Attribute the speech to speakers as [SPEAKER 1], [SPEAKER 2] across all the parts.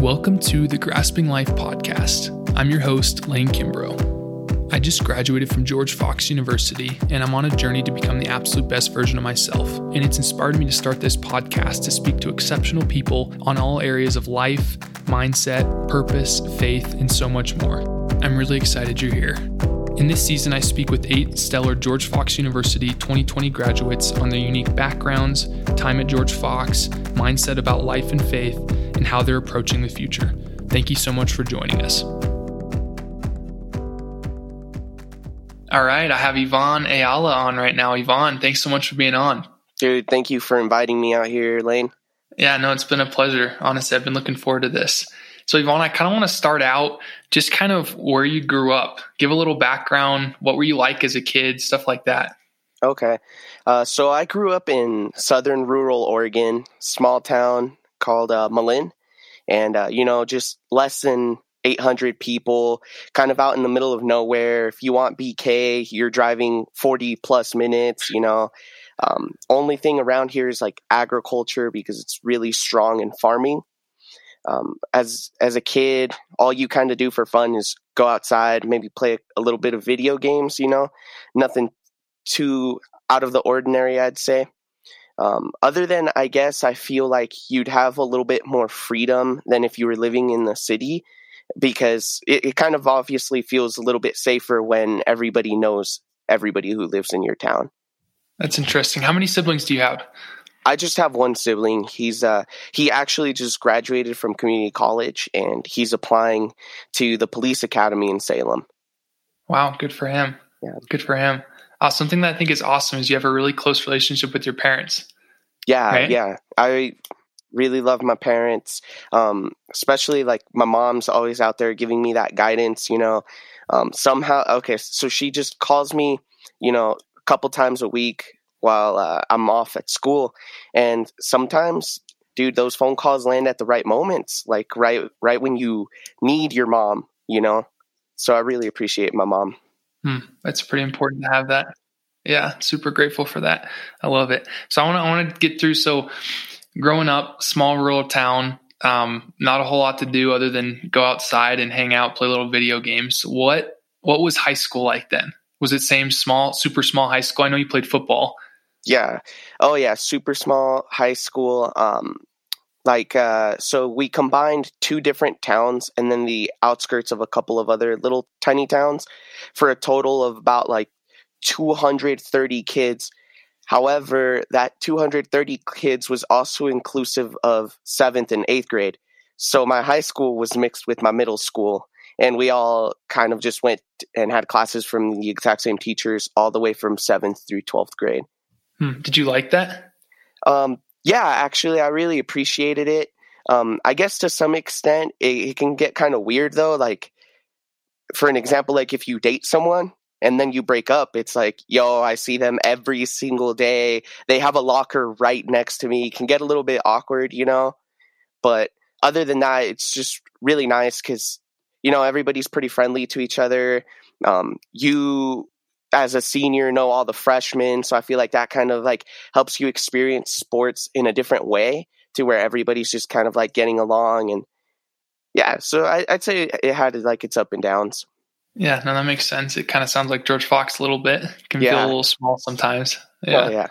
[SPEAKER 1] Welcome to the Grasping Life podcast. I'm your host, Lane Kimbrough. I just graduated from George Fox University and I'm on a journey to become the absolute best version of myself. And it's inspired me to start this podcast to speak to exceptional people on all areas of life, mindset, purpose, faith, and so much more. I'm really excited you're here. In this season, I speak with eight stellar George Fox University 2020 graduates on their unique backgrounds, time at George Fox, mindset about life and faith, and how they're approaching the future. Thank you so much for joining us. All right, I have Yvonne Ayala on right now. Yvonne, thanks so much for being on.
[SPEAKER 2] Dude, thank you for inviting me out here, Lane.
[SPEAKER 1] Yeah, no, it's been a pleasure. Honestly, I've been looking forward to this. So, Yvonne, I kind of want to start out just kind of where you grew up. Give a little background. What were you like as a kid? Stuff like that.
[SPEAKER 2] Okay. Uh, so, I grew up in southern rural Oregon, small town called uh, Malin. And, uh, you know, just less than 800 people, kind of out in the middle of nowhere. If you want BK, you're driving 40 plus minutes, you know. Um, only thing around here is like agriculture because it's really strong in farming um, as as a kid, all you kind of do for fun is go outside, maybe play a little bit of video games. You know, nothing too out of the ordinary, I'd say. Um, other than, I guess, I feel like you'd have a little bit more freedom than if you were living in the city, because it, it kind of obviously feels a little bit safer when everybody knows everybody who lives in your town.
[SPEAKER 1] That's interesting. How many siblings do you have?
[SPEAKER 2] I just have one sibling. He's uh he actually just graduated from community college and he's applying to the police academy in Salem.
[SPEAKER 1] Wow, good for him. Yeah. Good for him. Uh, something that I think is awesome is you have a really close relationship with your parents.
[SPEAKER 2] Yeah, right? yeah. I really love my parents. Um, especially like my mom's always out there giving me that guidance, you know. Um, somehow okay, so she just calls me, you know, a couple times a week while uh, I'm off at school. And sometimes, dude, those phone calls land at the right moments, like right right when you need your mom, you know. So I really appreciate my mom.
[SPEAKER 1] Hmm, that's pretty important to have that. Yeah, super grateful for that. I love it. So I want to I want to get through. So growing up, small rural town, um, not a whole lot to do other than go outside and hang out, play little video games. What what was high school like then? Was it same small, super small high school? I know you played football.
[SPEAKER 2] Yeah. Oh yeah, super small high school. Um like uh so we combined two different towns and then the outskirts of a couple of other little tiny towns for a total of about like 230 kids. However, that 230 kids was also inclusive of 7th and 8th grade. So my high school was mixed with my middle school and we all kind of just went and had classes from the exact same teachers all the way from 7th through 12th grade.
[SPEAKER 1] Hmm. Did you like that?
[SPEAKER 2] Um, yeah, actually, I really appreciated it. Um, I guess to some extent, it, it can get kind of weird though. Like, for an example, like if you date someone and then you break up, it's like, yo, I see them every single day. They have a locker right next to me. It can get a little bit awkward, you know? But other than that, it's just really nice because, you know, everybody's pretty friendly to each other. Um, you as a senior know all the freshmen so i feel like that kind of like helps you experience sports in a different way to where everybody's just kind of like getting along and yeah so I, would say it had like its up and downs.
[SPEAKER 1] Yeah no that makes sense. It kind of sounds like george fox a little bit. It can yeah. feel a little small sometimes. Oh, yeah oh, yeah.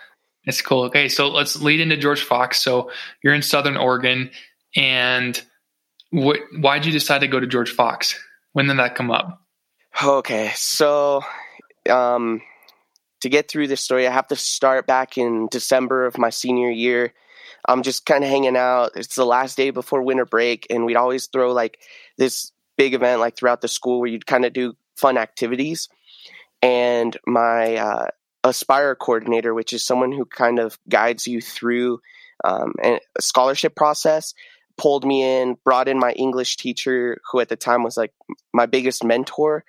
[SPEAKER 1] it's cool. Okay so let's lead into george fox. So you're in southern oregon and what why'd you decide to go to george fox? When did that come up?
[SPEAKER 2] Okay so um, to get through this story, I have to start back in December of my senior year. I'm just kind of hanging out. It's the last day before winter break, and we'd always throw like this big event like throughout the school where you'd kind of do fun activities. And my uh, Aspire coordinator, which is someone who kind of guides you through um, a scholarship process, pulled me in, brought in my English teacher, who at the time was like my biggest mentor.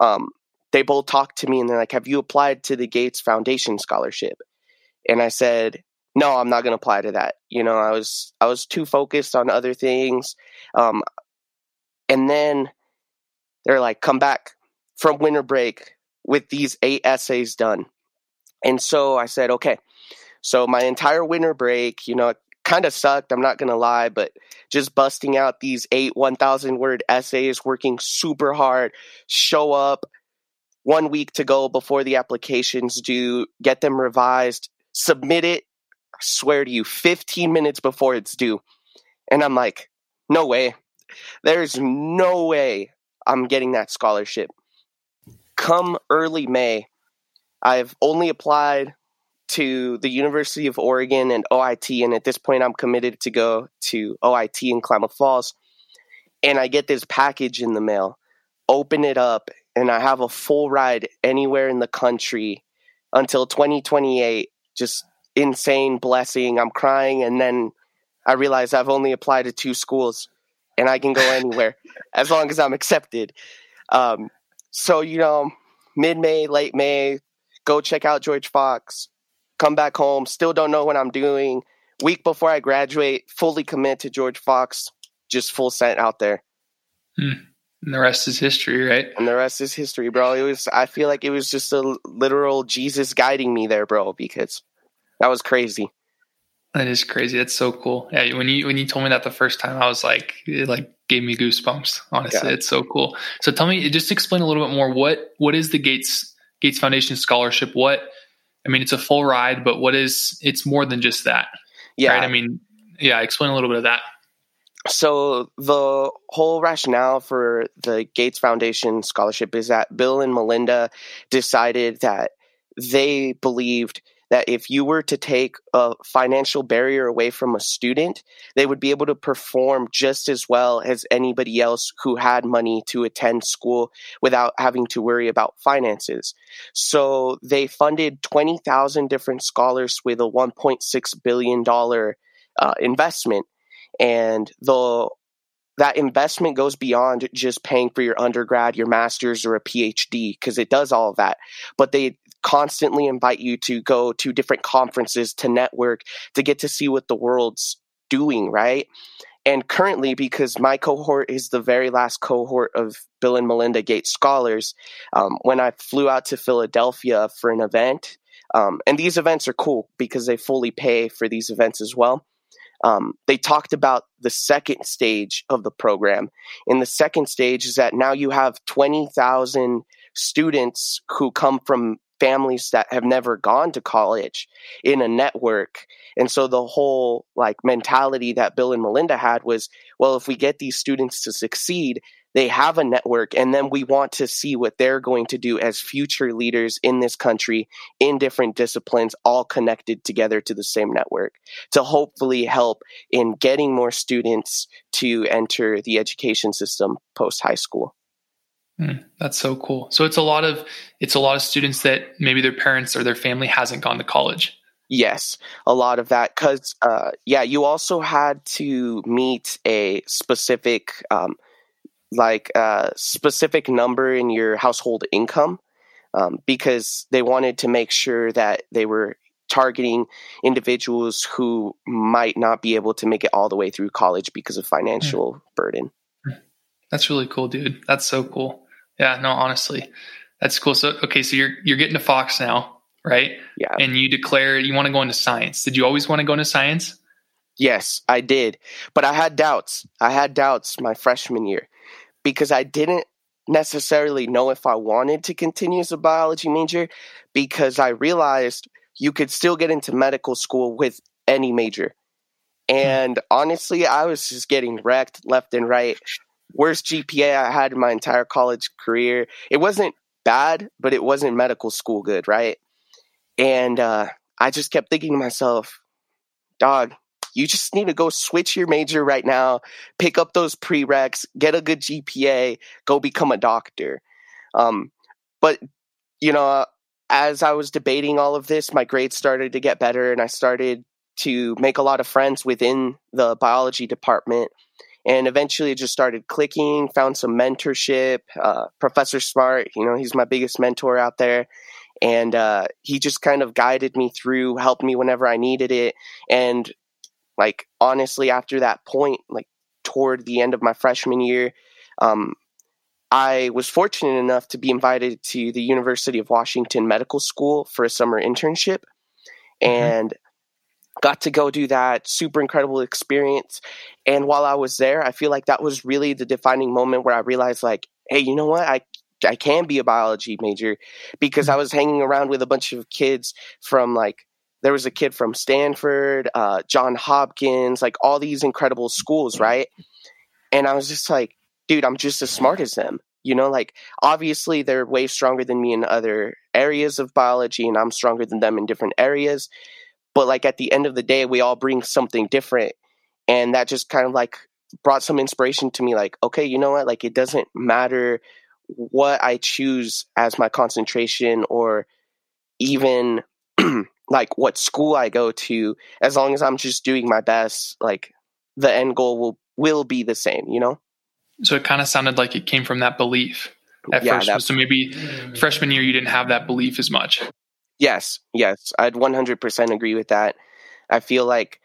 [SPEAKER 2] Um, they both talked to me and they're like, Have you applied to the Gates Foundation scholarship? And I said, No, I'm not going to apply to that. You know, I was I was too focused on other things. Um, and then they're like, Come back from winter break with these eight essays done. And so I said, Okay. So my entire winter break, you know, kind of sucked. I'm not going to lie, but just busting out these eight 1,000 word essays, working super hard, show up one week to go before the applications due, get them revised, submit it. I swear to you, 15 minutes before it's due. And I'm like, no way. There's no way I'm getting that scholarship. Come early May, I've only applied to the University of Oregon and OIT, and at this point, I'm committed to go to OIT in Klamath Falls. And I get this package in the mail, open it up, and I have a full ride anywhere in the country until 2028. Just insane blessing. I'm crying, and then I realize I've only applied to two schools, and I can go anywhere as long as I'm accepted. Um, so you know, mid May, late May, go check out George Fox come back home, still don't know what I'm doing. Week before I graduate, fully commit to George Fox, just full sent out there.
[SPEAKER 1] Hmm. And the rest is history, right?
[SPEAKER 2] And the rest is history, bro. It was I feel like it was just a literal Jesus guiding me there, bro, because that was crazy.
[SPEAKER 1] That is crazy. That's so cool. Yeah, when you when you told me that the first time, I was like, it like gave me goosebumps. Honestly, yeah. it's so cool. So tell me, just explain a little bit more. What what is the Gates Gates Foundation Scholarship? What I mean, it's a full ride, but what is it's more than just that.
[SPEAKER 2] Yeah.
[SPEAKER 1] Right? I mean, yeah, explain a little bit of that.
[SPEAKER 2] So the whole rationale for the Gates Foundation scholarship is that Bill and Melinda decided that they believed that if you were to take a financial barrier away from a student, they would be able to perform just as well as anybody else who had money to attend school without having to worry about finances. So they funded 20,000 different scholars with a $1.6 billion uh, investment. And the that investment goes beyond just paying for your undergrad, your master's, or a PhD, because it does all of that. But they constantly invite you to go to different conferences, to network, to get to see what the world's doing, right? And currently, because my cohort is the very last cohort of Bill and Melinda Gates Scholars, um, when I flew out to Philadelphia for an event, um, and these events are cool because they fully pay for these events as well. Um, they talked about the second stage of the program. In the second stage is that now you have 20,000 students who come from families that have never gone to college in a network. And so the whole like mentality that Bill and Melinda had was, well, if we get these students to succeed, they have a network and then we want to see what they're going to do as future leaders in this country in different disciplines all connected together to the same network to hopefully help in getting more students to enter the education system post high school
[SPEAKER 1] Mm, that's so cool. So it's a lot of it's a lot of students that maybe their parents or their family hasn't gone to college.
[SPEAKER 2] Yes, a lot of that because uh, yeah, you also had to meet a specific um, like a specific number in your household income um, because they wanted to make sure that they were targeting individuals who might not be able to make it all the way through college because of financial burden.
[SPEAKER 1] That's really cool, dude. That's so cool. Yeah, no, honestly, that's cool. So, okay, so you're you're getting to Fox now, right?
[SPEAKER 2] Yeah.
[SPEAKER 1] And you declare you want to go into science. Did you always want to go into science?
[SPEAKER 2] Yes, I did. But I had doubts. I had doubts my freshman year because I didn't necessarily know if I wanted to continue as a biology major because I realized you could still get into medical school with any major. Hmm. And honestly, I was just getting wrecked left and right worst GPA I had in my entire college career. It wasn't bad, but it wasn't medical school good, right? And uh, I just kept thinking to myself, dog, you just need to go switch your major right now, pick up those prereqs, get a good GPA, go become a doctor. Um, but, you know, as I was debating all of this, my grades started to get better and I started to make a lot of friends within the biology department. And eventually it just started clicking found some mentorship uh, professor smart you know he's my biggest mentor out there. And uh, he just kind of guided me through helped me whenever i needed it. And like honestly after that point like toward the end of my freshman year um, i was fortunate enough to be invited to the university of washington medical school for a summer internship mm-hmm. and got to go do that super incredible experience. And while i was there i feel like that was really the defining moment where i realized like hey you know what? I I can be a biology major because I was hanging around with a bunch of kids from like there was a kid from Stanford, uh, John Hopkins, like all these incredible schools, right? And I was just like, dude, I'm just as smart as them. You know, like obviously they're way stronger than me in other areas of biology, and I'm stronger than them in different areas but like at the end of the day we all bring something different and that just kind of like brought some inspiration to me like okay you know what like it doesn't matter what i choose as my concentration or even like what school i go to as long as i'm just doing my best like the end goal will will be the same you know
[SPEAKER 1] so it kind of sounded like it came from that belief at yeah, first that, so maybe freshman year you didn't have that belief as much
[SPEAKER 2] Yes, yes, I'd 100% agree with that. I feel like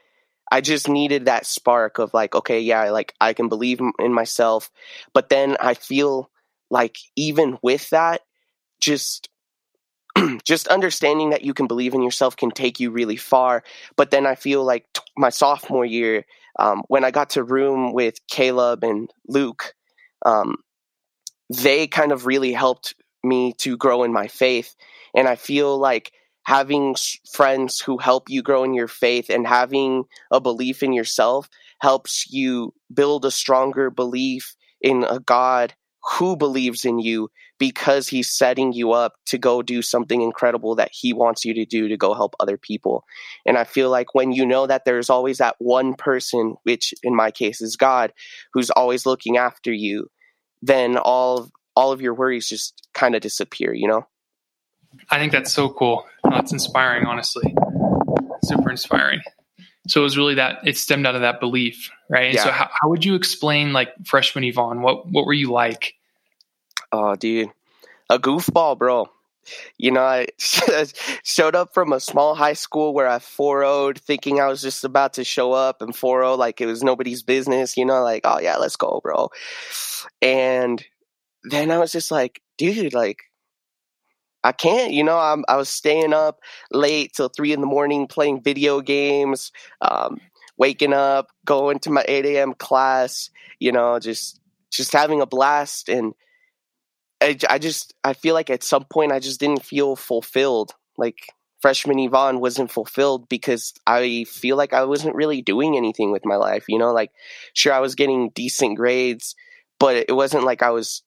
[SPEAKER 2] I just needed that spark of like, okay, yeah, like I can believe in myself. But then I feel like even with that, just just understanding that you can believe in yourself can take you really far. But then I feel like t- my sophomore year, um, when I got to room with Caleb and Luke, um, they kind of really helped me to grow in my faith. And I feel like having friends who help you grow in your faith and having a belief in yourself helps you build a stronger belief in a God who believes in you because he's setting you up to go do something incredible that he wants you to do to go help other people. And I feel like when you know that there's always that one person, which in my case is God, who's always looking after you, then all all of your worries just kind of disappear, you know?
[SPEAKER 1] I think that's so cool. That's inspiring, honestly. Super inspiring. So it was really that it stemmed out of that belief, right? Yeah. So how, how would you explain like freshman Yvonne? What what were you like?
[SPEAKER 2] Oh, dude, a goofball, bro. You know, I showed up from a small high school where I 4 thinking I was just about to show up and 4 like it was nobody's business, you know, like, oh yeah, let's go, bro. And then I was just like, dude, like, I can't, you know, I'm, I was staying up late till three in the morning playing video games, um, waking up, going to my 8 a.m. class, you know, just, just having a blast. And I, I just, I feel like at some point I just didn't feel fulfilled. Like freshman Yvonne wasn't fulfilled because I feel like I wasn't really doing anything with my life, you know, like sure I was getting decent grades, but it wasn't like I was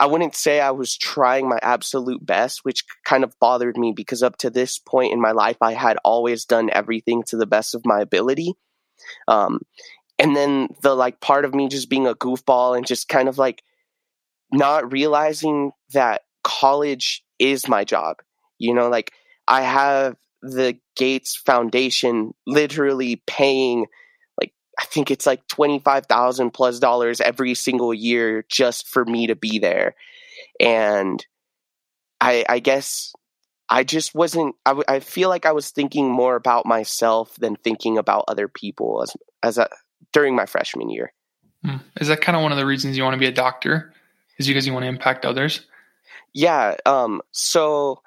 [SPEAKER 2] I wouldn't say I was trying my absolute best, which kind of bothered me because up to this point in my life, I had always done everything to the best of my ability. Um, and then the like part of me just being a goofball and just kind of like not realizing that college is my job. You know, like I have the Gates Foundation literally paying like I think it's like 25,000 plus dollars every single year just for me to be there. And I, I guess I just wasn't, I, I feel like I was thinking more about myself than thinking about other people as, as a, during my freshman year.
[SPEAKER 1] Hmm. Is that kind of one of the reasons you want to be a doctor? Is because you want to impact others?
[SPEAKER 2] Yeah. Um, so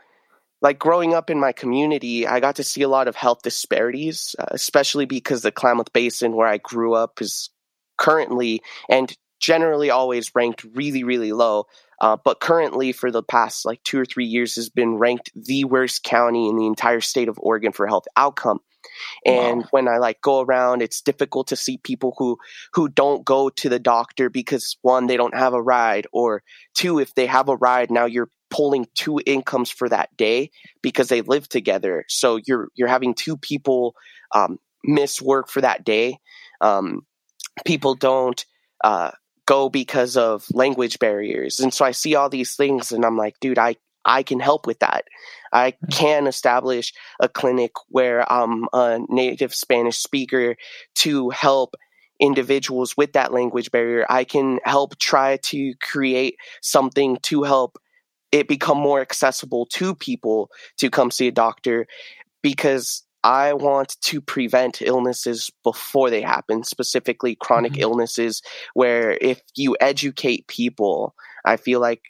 [SPEAKER 2] like growing up in my community, I got to see a lot of health disparities, uh, especially because the Klamath Basin, where I grew up, is currently and generally always ranked really, really low. Uh, but currently, for the past like two or three years, has been ranked the worst county in the entire state of Oregon for health outcome. And wow. when I like go around, it's difficult to see people who who don't go to the doctor because one, they don't have a ride, or two, if they have a ride, now you're pulling two incomes for that day because they live together. So you're you're having two people um, miss work for that day. Um, people don't uh, go because of language barriers, and so I see all these things, and I'm like, dude, I I can help with that. I mm-hmm. can establish a clinic where I'm a native Spanish speaker to help individuals with that language barrier. I can help try to create something to help it become more accessible to people to come see a doctor because I want to prevent illnesses before they happen, specifically chronic mm-hmm. illnesses, where if you educate people, I feel like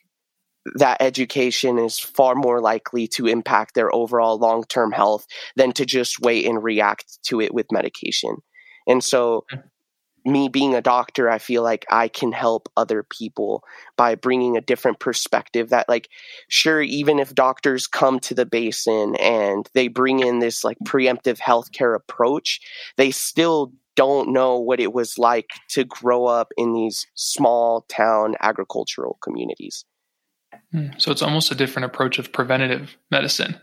[SPEAKER 2] that education is far more likely to impact their overall long term health than to just wait and react to it with medication. And so, me being a doctor, I feel like I can help other people by bringing a different perspective. That, like, sure, even if doctors come to the basin and they bring in this like preemptive healthcare approach, they still don't know what it was like to grow up in these small town agricultural communities.
[SPEAKER 1] Hmm. So it's almost a different approach of preventative medicine.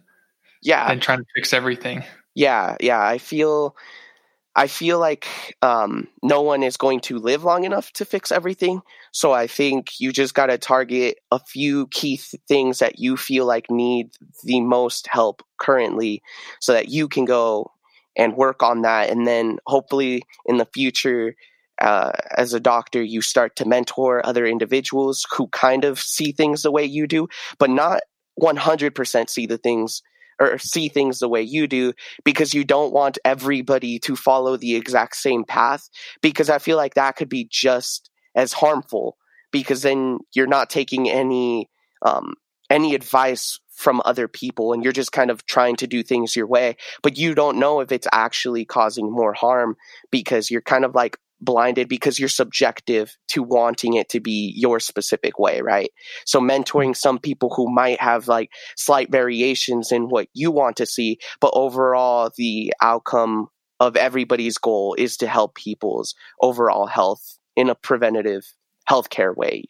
[SPEAKER 2] Yeah.
[SPEAKER 1] And trying to fix everything.
[SPEAKER 2] Yeah, yeah. I feel I feel like um, no one is going to live long enough to fix everything. So I think you just got to target a few key th- things that you feel like need the most help currently so that you can go and work on that. And then hopefully in the future, uh, as a doctor, you start to mentor other individuals who kind of see things the way you do, but not 100% see the things or see things the way you do because you don't want everybody to follow the exact same path because I feel like that could be just as harmful because then you're not taking any um, any advice from other people and you're just kind of trying to do things your way but you don't know if it's actually causing more harm because you're kind of like blinded because you're subjective to wanting it to be your specific way, right? So mentoring some people who might have like slight variations in what you want to see, but overall the outcome of everybody's goal is to help people's overall health in a preventative healthcare way.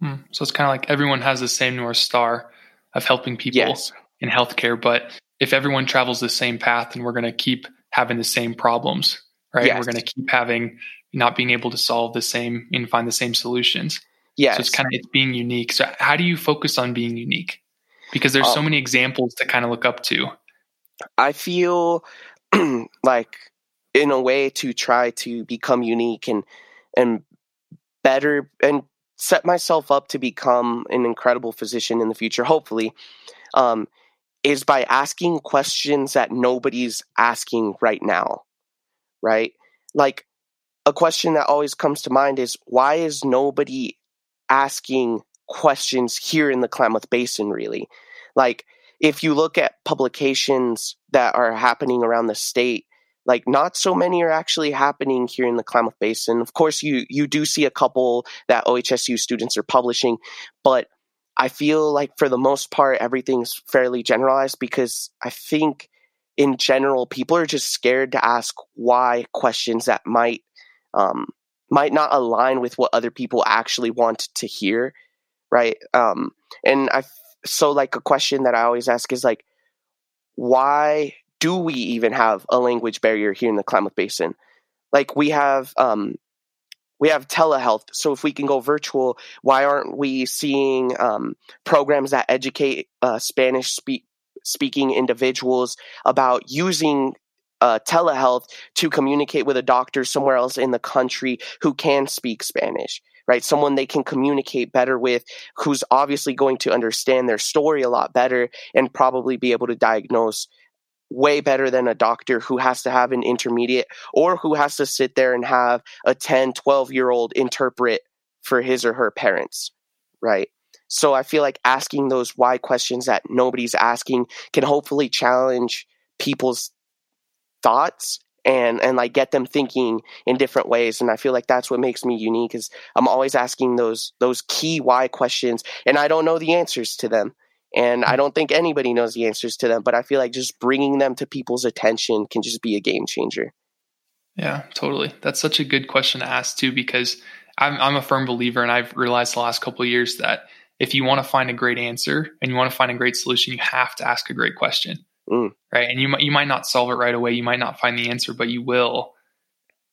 [SPEAKER 1] Hmm. So it's kind of like everyone has the same North Star of helping people yes. in healthcare, but if everyone travels the same path, then we're going to keep having the same problems, right? Yes. We're going to keep having not being able to solve the same and find the same solutions.
[SPEAKER 2] Yeah.
[SPEAKER 1] So it's kind of it's being unique. So how do you focus on being unique? Because there's um, so many examples to kind of look up to.
[SPEAKER 2] I feel like in a way to try to become unique and and better and set myself up to become an incredible physician in the future hopefully um, is by asking questions that nobody's asking right now right like a question that always comes to mind is why is nobody asking questions here in the Klamath Basin, really? Like, if you look at publications that are happening around the state, like not so many are actually happening here in the Klamath Basin. Of course, you you do see a couple that OHSU students are publishing, but I feel like for the most part everything's fairly generalized because I think in general people are just scared to ask why questions that might um, might not align with what other people actually want to hear, right? Um, and I so like a question that I always ask is like, why do we even have a language barrier here in the Klamath Basin? Like we have um, we have telehealth. So if we can go virtual, why aren't we seeing um, programs that educate uh, Spanish speak speaking individuals about using uh, telehealth to communicate with a doctor somewhere else in the country who can speak Spanish, right? Someone they can communicate better with, who's obviously going to understand their story a lot better and probably be able to diagnose way better than a doctor who has to have an intermediate or who has to sit there and have a 10, 12 year old interpret for his or her parents, right? So I feel like asking those why questions that nobody's asking can hopefully challenge people's thoughts and and like get them thinking in different ways. And i feel like that's what makes me unique is i'm always asking those those key why questions and i don't know the answers to them. And i don't think anybody knows the answers to them but i feel like just bringing them to people's attention can just be a game changer.
[SPEAKER 1] Yeah totally. That's such a good question to ask too because i'm, I'm a firm believer and i've realized the last couple years that if you want to find a great answer and you want to find a great solution you have to ask a great question Mm. Right. And you might, you might not solve it right away. You might not find the answer, but you will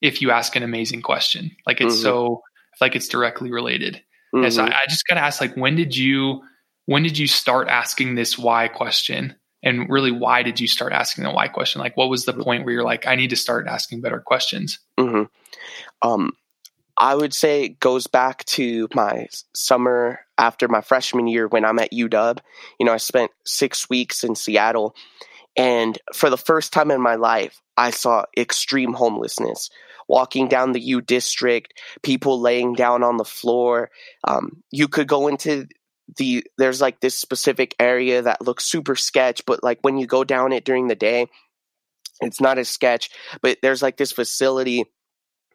[SPEAKER 1] if you ask an amazing question. Like it's mm-hmm. so, like it's directly related. Mm-hmm. And so I, I just got to ask, like, when did you, when did you start asking this why question? And really, why did you start asking the why question? Like, what was the point where you're like, I need to start asking better questions?
[SPEAKER 2] Mm-hmm. Um, I would say it goes back to my summer after my freshman year when I'm at UW. You know, I spent six weeks in Seattle, and for the first time in my life, I saw extreme homelessness. Walking down the U district, people laying down on the floor. Um, you could go into the there's like this specific area that looks super sketch but like when you go down it during the day it's not as sketch but there's like this facility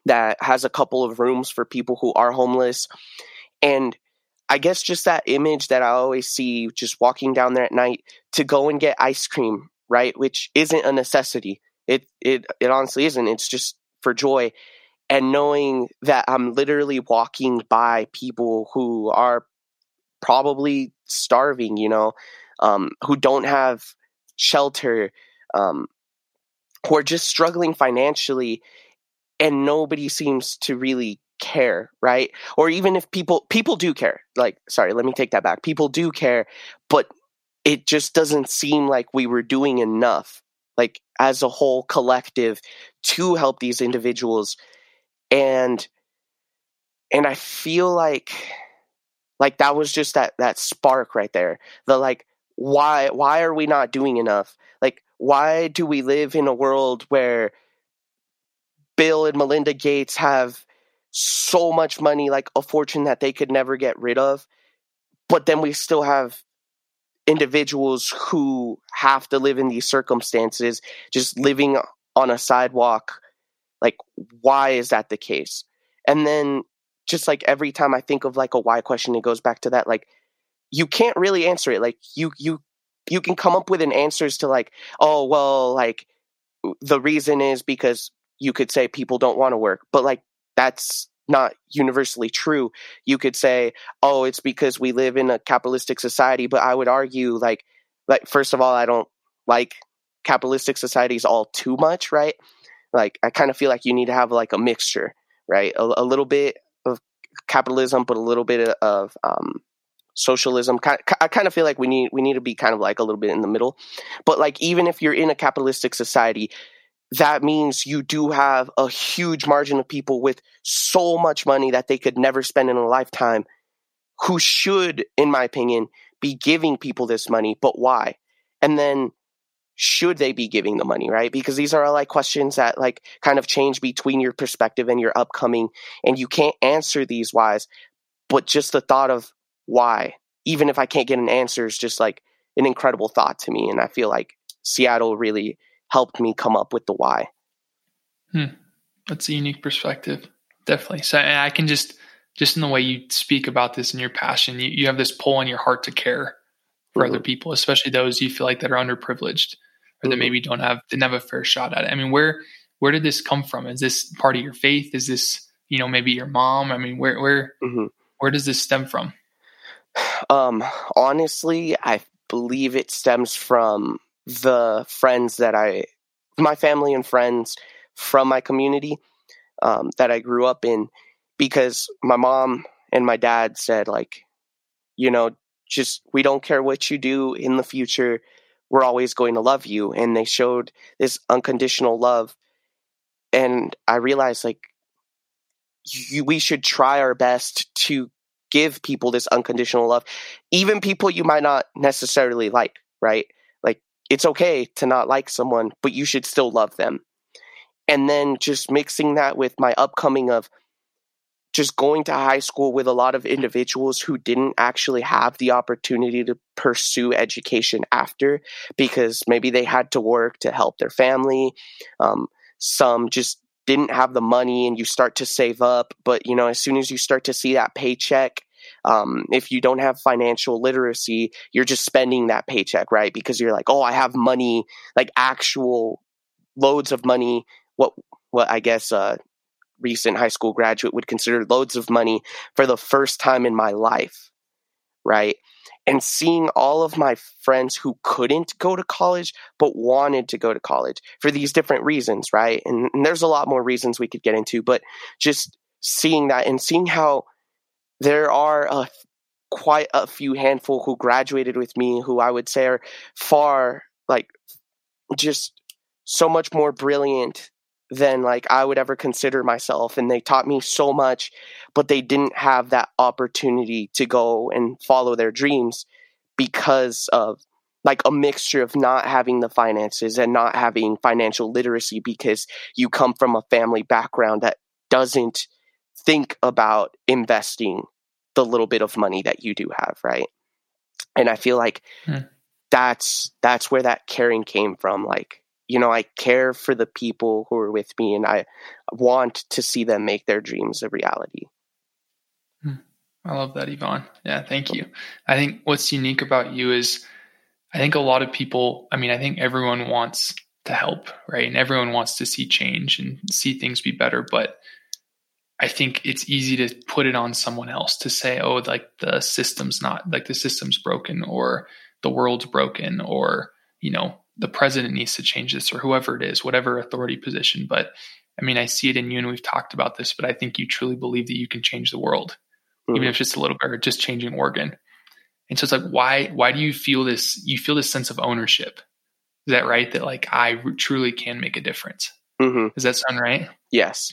[SPEAKER 2] that has a couple of rooms for people who are homeless and i guess just that image that i always see just walking down there at night to go and get ice cream right which isn't a necessity. It it it honestly isn't. It's just for joy. And knowing that i'm literally walking by people who are probably starving, you know, um, who don't have shelter, um, who are just struggling financially, and nobody seems to really care, right? Or even if people people do care, like sorry, let me take that back. People do care, but it just doesn't seem like we were doing enough, like as a whole collective, to help these individuals, and and I feel like like that was just that that spark right there. The like why why are we not doing enough? Like why do we live in a world where Bill and Melinda Gates have so much money, like a fortune that they could never get rid of, but then we still have individuals who have to live in these circumstances, just living on a sidewalk. Like, why is that the case? And then just like every time I think of like a why question, it goes back to that. Like you can't really answer it. Like you you you can come up with an answers to like, oh well, like the reason is because you could say people don't want to work, but like that's not universally true. You could say, oh, it's because we live in a capitalistic society, but I would argue like like first of all, I don't like capitalistic societies all too much, right? Like I kind of feel like you need to have like a mixture, right? A, a little bit of capitalism, but a little bit of um, socialism. I kind of feel like we need we need to be kind of like a little bit in the middle. But like even if you're in a capitalistic society, that means you do have a huge margin of people with so much money that they could never spend in a lifetime who should in my opinion be giving people this money, but why? And then should they be giving the money, right? Because these are all like questions that like kind of change between your perspective and your upcoming, and you can't answer these whys, but just the thought of why, even if I can't get an answer, is just like an incredible thought to me. And I feel like Seattle really helped me come up with the why.
[SPEAKER 1] Hmm. That's a unique perspective. Definitely. So I can just, just in the way you speak about this and your passion, you, you have this pull in your heart to care for mm-hmm. other people, especially those you feel like that are underprivileged or that mm-hmm. maybe don't have didn't have a fair shot at it. I mean, where where did this come from? Is this part of your faith? Is this you know maybe your mom? I mean, where where mm-hmm. where does this stem from?
[SPEAKER 2] Um, honestly, I believe it stems from the friends that I, my family and friends from my community um, that I grew up in, because my mom and my dad said like, you know, just we don't care what you do in the future we're always going to love you and they showed this unconditional love and i realized like you, we should try our best to give people this unconditional love even people you might not necessarily like right it's okay to not like someone but you should still love them and then just mixing that with my upcoming of just going to high school with a lot of individuals who didn't actually have the opportunity to pursue education after because maybe they had to work to help their family. Um, some just didn't have the money and you start to save up. But, you know, as soon as you start to see that paycheck, um, if you don't have financial literacy, you're just spending that paycheck, right? Because you're like, oh, I have money, like actual loads of money. What, what I guess, uh, recent high school graduate would consider loads of money for the first time in my life, right? And seeing all of my friends who couldn't go to college but wanted to go to college for these different reasons, right? And, and there's a lot more reasons we could get into, but just seeing that and seeing how there are a, quite a few handful who graduated with me who I would say are far like just so much more brilliant than like I would ever consider myself and they taught me so much but they didn't have that opportunity to go and follow their dreams because of like a mixture of not having the finances and not having financial literacy because you come from a family background that doesn't think about investing the little bit of money that you do have, right? and I feel like hmm. that's that's where that caring came from. Like you know, I care for the people who are with me, and I want to see them make their dreams a reality.
[SPEAKER 1] Hmm. I love that, Yvonne. Yeah, thank you. I think what's unique about you is I think a lot of people, I mean, I think everyone wants to help, right? And everyone wants to see change and see things be better. But I think it's easy to put it on someone else to say, oh, like the system's not, like the system's broken or the world's broken or, you know, the president needs to change this or whoever it is, whatever authority position. But I mean, I see it in you and we've talked about this, but I think you truly believe that you can change the world, mm-hmm. even if it's just a little bit or just changing Oregon. And so it's like, why, why do you feel this? You feel this sense of ownership. Is that right? That like I truly can make a difference. Mm-hmm. Does that sound right?
[SPEAKER 2] Yes.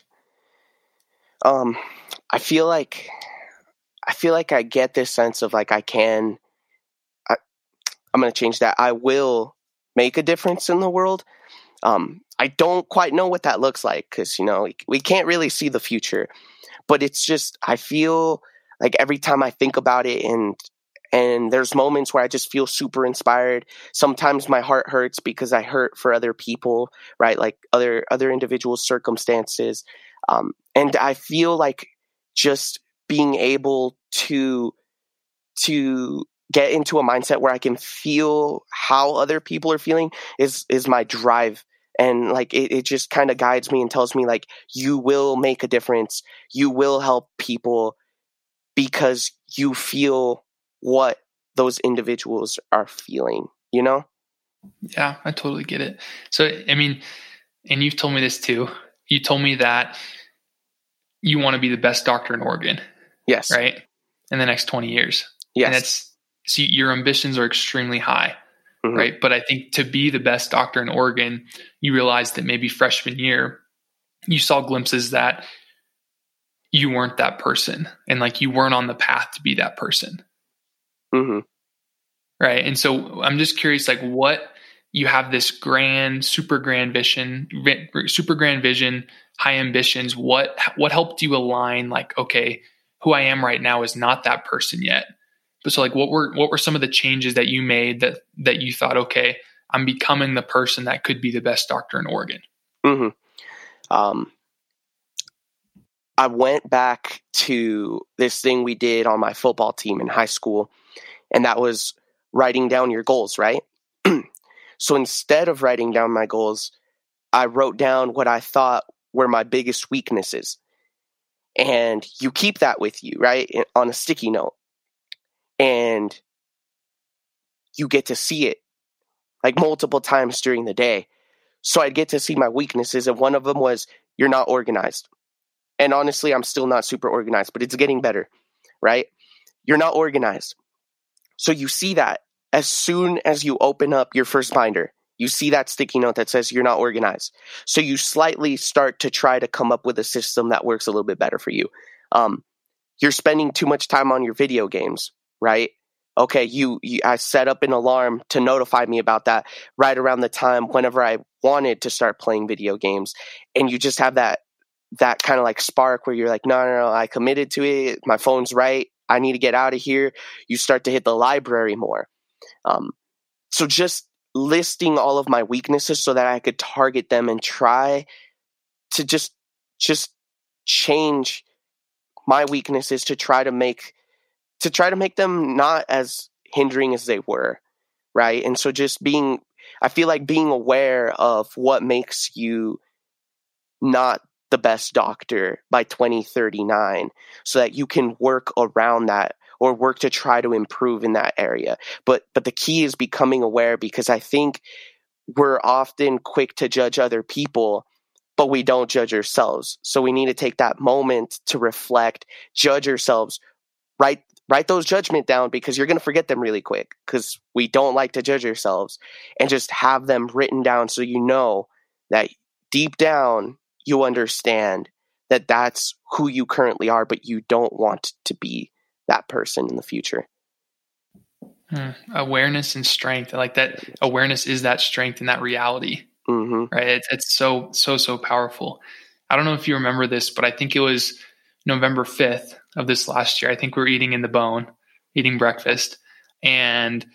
[SPEAKER 2] Um, I feel like, I feel like I get this sense of like I can. I, I'm going to change that. I will make a difference in the world. Um, I don't quite know what that looks like because you know we, we can't really see the future, but it's just I feel like every time I think about it and and there's moments where I just feel super inspired. Sometimes my heart hurts because I hurt for other people, right? Like other other individuals' circumstances, um, and I feel like just being able to to get into a mindset where I can feel how other people are feeling is is my drive. And like it, it just kind of guides me and tells me like you will make a difference. You will help people because you feel what those individuals are feeling you know?
[SPEAKER 1] Yeah i totally get it. So i mean and you've told me this too. You told me that you want to be the best doctor in oregon.
[SPEAKER 2] Yes.
[SPEAKER 1] Right? In the next 20 years.
[SPEAKER 2] Yes.
[SPEAKER 1] And that's see your ambitions are extremely high. Mm-hmm. right? But i think to be the best doctor in oregon you realize that maybe freshman year you saw glimpses that you weren't that person. And like you weren't on the path to be that person. Mm-hmm. right? And so i'm just curious like what you have this grand super grand vision super grand vision high ambitions what what helped you align like okay who i am right now is not that person yet but so like what were what were some of the changes that you made that that you thought, okay, I'm becoming the person that could be the best doctor in Oregon? Mm-hmm. Um,
[SPEAKER 2] I went back to this thing we did on my football team in high school, and that was writing down your goals, right? so instead of writing down my goals, I wrote down what I thought were my biggest weaknesses. And you keep that with you, right? On a sticky note and you get to see it like multiple times during the day. So I'd get to see my weaknesses, and one of them was you're not organized. And honestly, I'm still not super organized, but it's getting better, right? You're not organized. So you see that as soon as you open up your first binder, you see that sticky note that says you're not organized. So you slightly start to try to come up with a system that works a little bit better for you. Um, you're spending too much time on your video games right? Okay, you, you, I set up an alarm to notify me about that right around the time whenever I wanted to start playing video games, and you just have that that kind of like spark where you're like, no, no, no, I committed to it. My phone's right. I need to get out of here. You start to hit the library more. Um, so just listing all of my weaknesses so that I could target them and try to just just change my weaknesses to try to make to try to make them not as hindering as they were, right? And so just being, I feel like being aware of what makes you not the best doctor by 2039 so that you can work around that or work to try to improve in that area. But but the key is becoming aware because I think we're often quick to judge other people but we don't judge ourselves. So we need to take that moment to reflect, judge ourselves, write write those judgment down because you're going to forget them really quick because we don't like to judge ourselves and just have them written down so you know that deep down you understand that that's who you currently are but you don't want to be that person in the future
[SPEAKER 1] hmm. awareness and strength like that awareness is that strength and that reality mm-hmm. right it's, it's so so so powerful i don't know if you remember this but i think it was november 5th of this last year. I think we are eating in the Bon, eating breakfast. and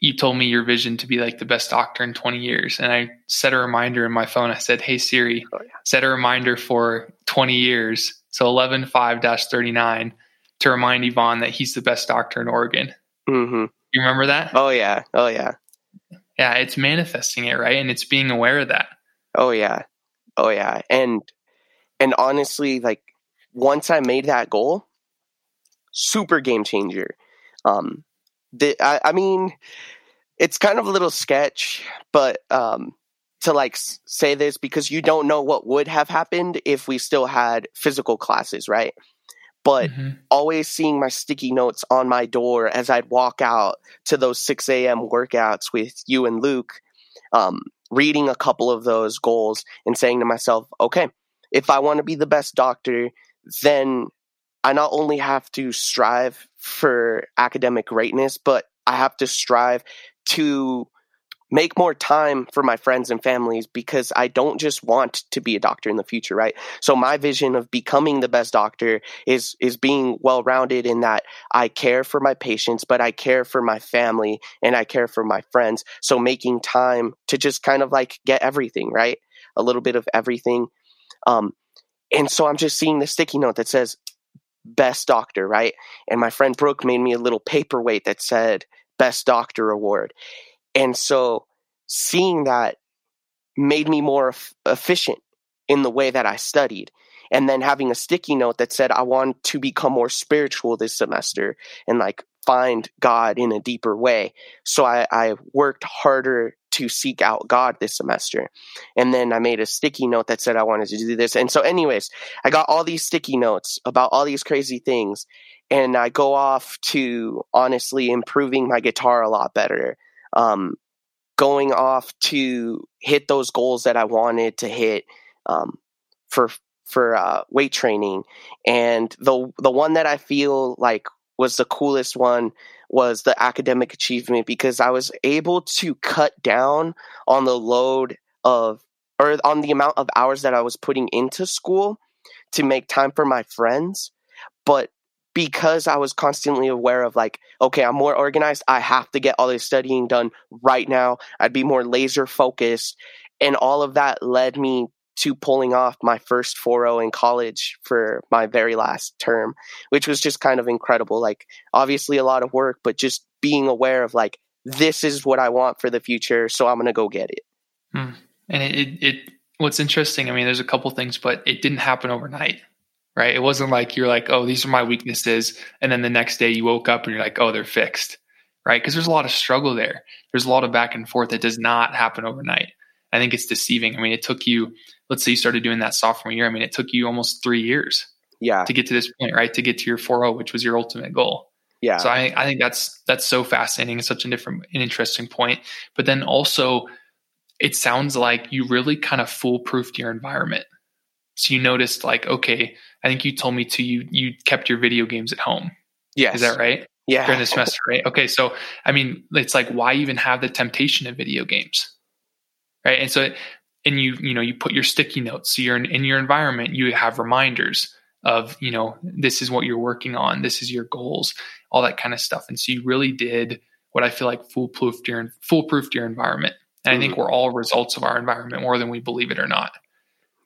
[SPEAKER 1] you told me your vision to be like the best doctor in 20 years. And I set a reminder in my phone. I said, Hey Siri, oh, yeah. set a reminder for 20 years. So 11 5 39 to remind Yvonne that he's the best doctor in Oregon.
[SPEAKER 2] Mm-hmm.
[SPEAKER 1] You remember that?
[SPEAKER 2] Oh, yeah. Oh, yeah.
[SPEAKER 1] Yeah. It's manifesting it, right? And it's being aware of that.
[SPEAKER 2] Oh, yeah. Oh, yeah. And, and honestly, like once I made that goal, super game changer. Um, the, I, I mean, it's kind of a little sketch, but um, to like say this because you don't know what would have happened if we still had physical classes, right? But mm-hmm. always seeing my sticky notes on my door as I'd walk out to those 6 a.m. workouts with you and Luke, um, reading a couple of those goals and saying to myself, okay, if I want to be the best doctor, then I not only have to strive for academic greatness, but I have to strive to make more time for my friends and families because I don't just want to be a doctor in the future, right? So my vision of becoming the best doctor is is being well-rounded in that I care for my patients, but I care for my family and I care for my friends. So making time to just kind of like get everything, right? A little bit of everything. Um and so I'm just seeing the sticky note that says best doctor, right? And my friend Brooke made me a little paperweight that said best doctor award. And so seeing that made me more efficient in the way that I studied. And then having a sticky note that said, I want to become more spiritual this semester and like find God in a deeper way. So I, I worked harder to seek out God this semester. And then I made a sticky note that said I wanted to do this. And so, anyways, I got all these sticky notes about all these crazy things. And I go off to honestly improving my guitar a lot better. Um, going off to hit those goals that I wanted to hit um, for for uh, weight training. And the the one that I feel like was the coolest one was the academic achievement because I was able to cut down on the load of or on the amount of hours that I was putting into school to make time for my friends. But because I was constantly aware of like, okay, I'm more organized. I have to get all this studying done right now. I'd be more laser focused. And all of that led me to pulling off my first 4 in college for my very last term, which was just kind of incredible. Like, obviously, a lot of work, but just being aware of like, this is what I want for the future, so I'm going to go get it.
[SPEAKER 1] Hmm. And it, it, it, what's interesting, I mean, there's a couple things, but it didn't happen overnight, right? It wasn't like you're like, oh, these are my weaknesses. And then the next day you woke up and you're like, oh, they're fixed, right? Because there's a lot of struggle there. There's a lot of back and forth that does not happen overnight. I think it's deceiving. I mean, it took you, let's say you started doing that sophomore year. I mean, it took you almost three years
[SPEAKER 2] yeah.
[SPEAKER 1] to get to this point, right? To get to your 4.0, which was your ultimate goal.
[SPEAKER 2] Yeah.
[SPEAKER 1] So I, I think that's that's so fascinating. It's such a different an interesting point. But then also it sounds like you really kind of foolproofed your environment. So you noticed like, okay, I think you told me to you you kept your video games at home.
[SPEAKER 2] Yes.
[SPEAKER 1] Is that right?
[SPEAKER 2] Yeah.
[SPEAKER 1] During the semester, right? Okay. So I mean, it's like why even have the temptation of video games? right and so and you you know you put your sticky notes so you're in, in your environment you have reminders of you know this is what you're working on this is your goals all that kind of stuff and so you really did what i feel like foolproofed your foolproofed your environment and mm-hmm. i think mm-hmm. we're all results of our environment more than we believe it or not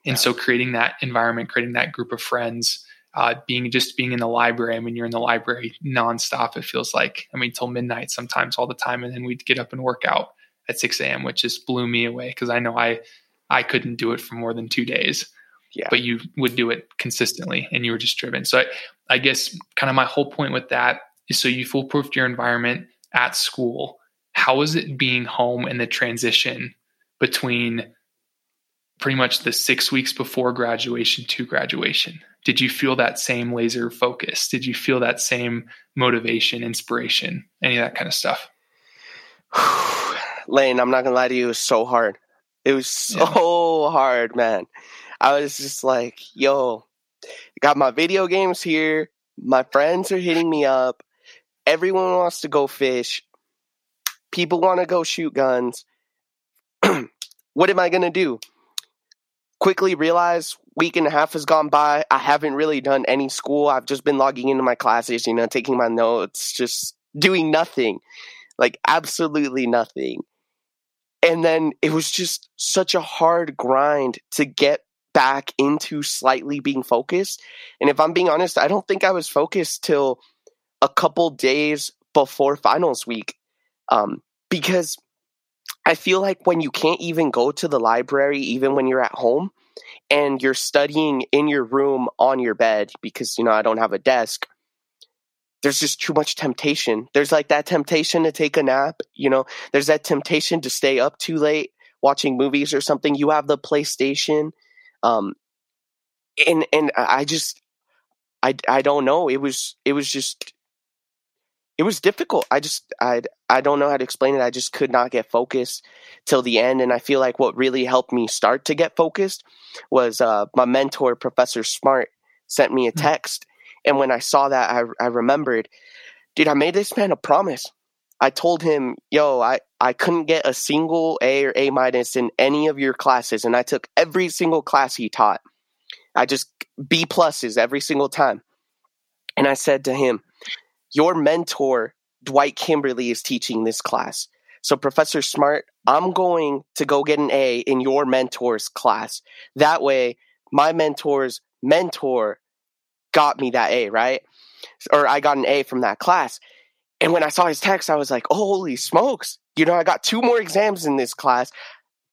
[SPEAKER 1] and yeah. so creating that environment creating that group of friends uh, being just being in the library i mean you're in the library nonstop it feels like i mean till midnight sometimes all the time and then we'd get up and work out at 6 a.m., which just blew me away because I know I I couldn't do it for more than two days.
[SPEAKER 2] Yeah.
[SPEAKER 1] But you would do it consistently and you were just driven. So I, I guess kind of my whole point with that is so you foolproofed your environment at school. How is it being home and the transition between pretty much the six weeks before graduation to graduation? Did you feel that same laser focus? Did you feel that same motivation, inspiration, any of that kind of stuff?
[SPEAKER 2] Lane, I'm not gonna lie to you, it was so hard. It was so yeah. hard, man. I was just like, yo, got my video games here. My friends are hitting me up. Everyone wants to go fish. People want to go shoot guns. what am I going to do? Quickly realize week and a half has gone by. I haven't really done any school. I've just been logging into my classes, you know, taking my notes, just doing nothing, like absolutely nothing. And then it was just such a hard grind to get back into slightly being focused. And if I'm being honest, I don't think I was focused till a couple days before finals week. Um, because I feel like when you can't even go to the library, even when you're at home, and you're studying in your room on your bed because, you know, I don't have a desk, there's just too much temptation. There's like that temptation to take a nap, you know, there's that temptation to stay up too late watching movies or something. You have the PlayStation. Um, and, and I just, I, I don't know. It was, it was just, it was difficult. I just, I, I don't know how to explain it. I just could not get focused till the end. And I feel like what really helped me start to get focused was uh, my mentor, Professor Smart, sent me a hmm. text. And when I saw that, I, I remembered, dude, I made this man a promise. I told him, yo, I, I couldn't get a single A or A minus in any of your classes. And I took every single class he taught. I just B pluses every single time. And I said to him, Your mentor Dwight Kimberly is teaching this class. So, Professor Smart, I'm going to go get an A in your mentor's class. That way, my mentor's mentor got me that A, right? Or I got an A from that class. And when I saw his text, I was like, oh, holy smokes. You know, I got two more exams in this class,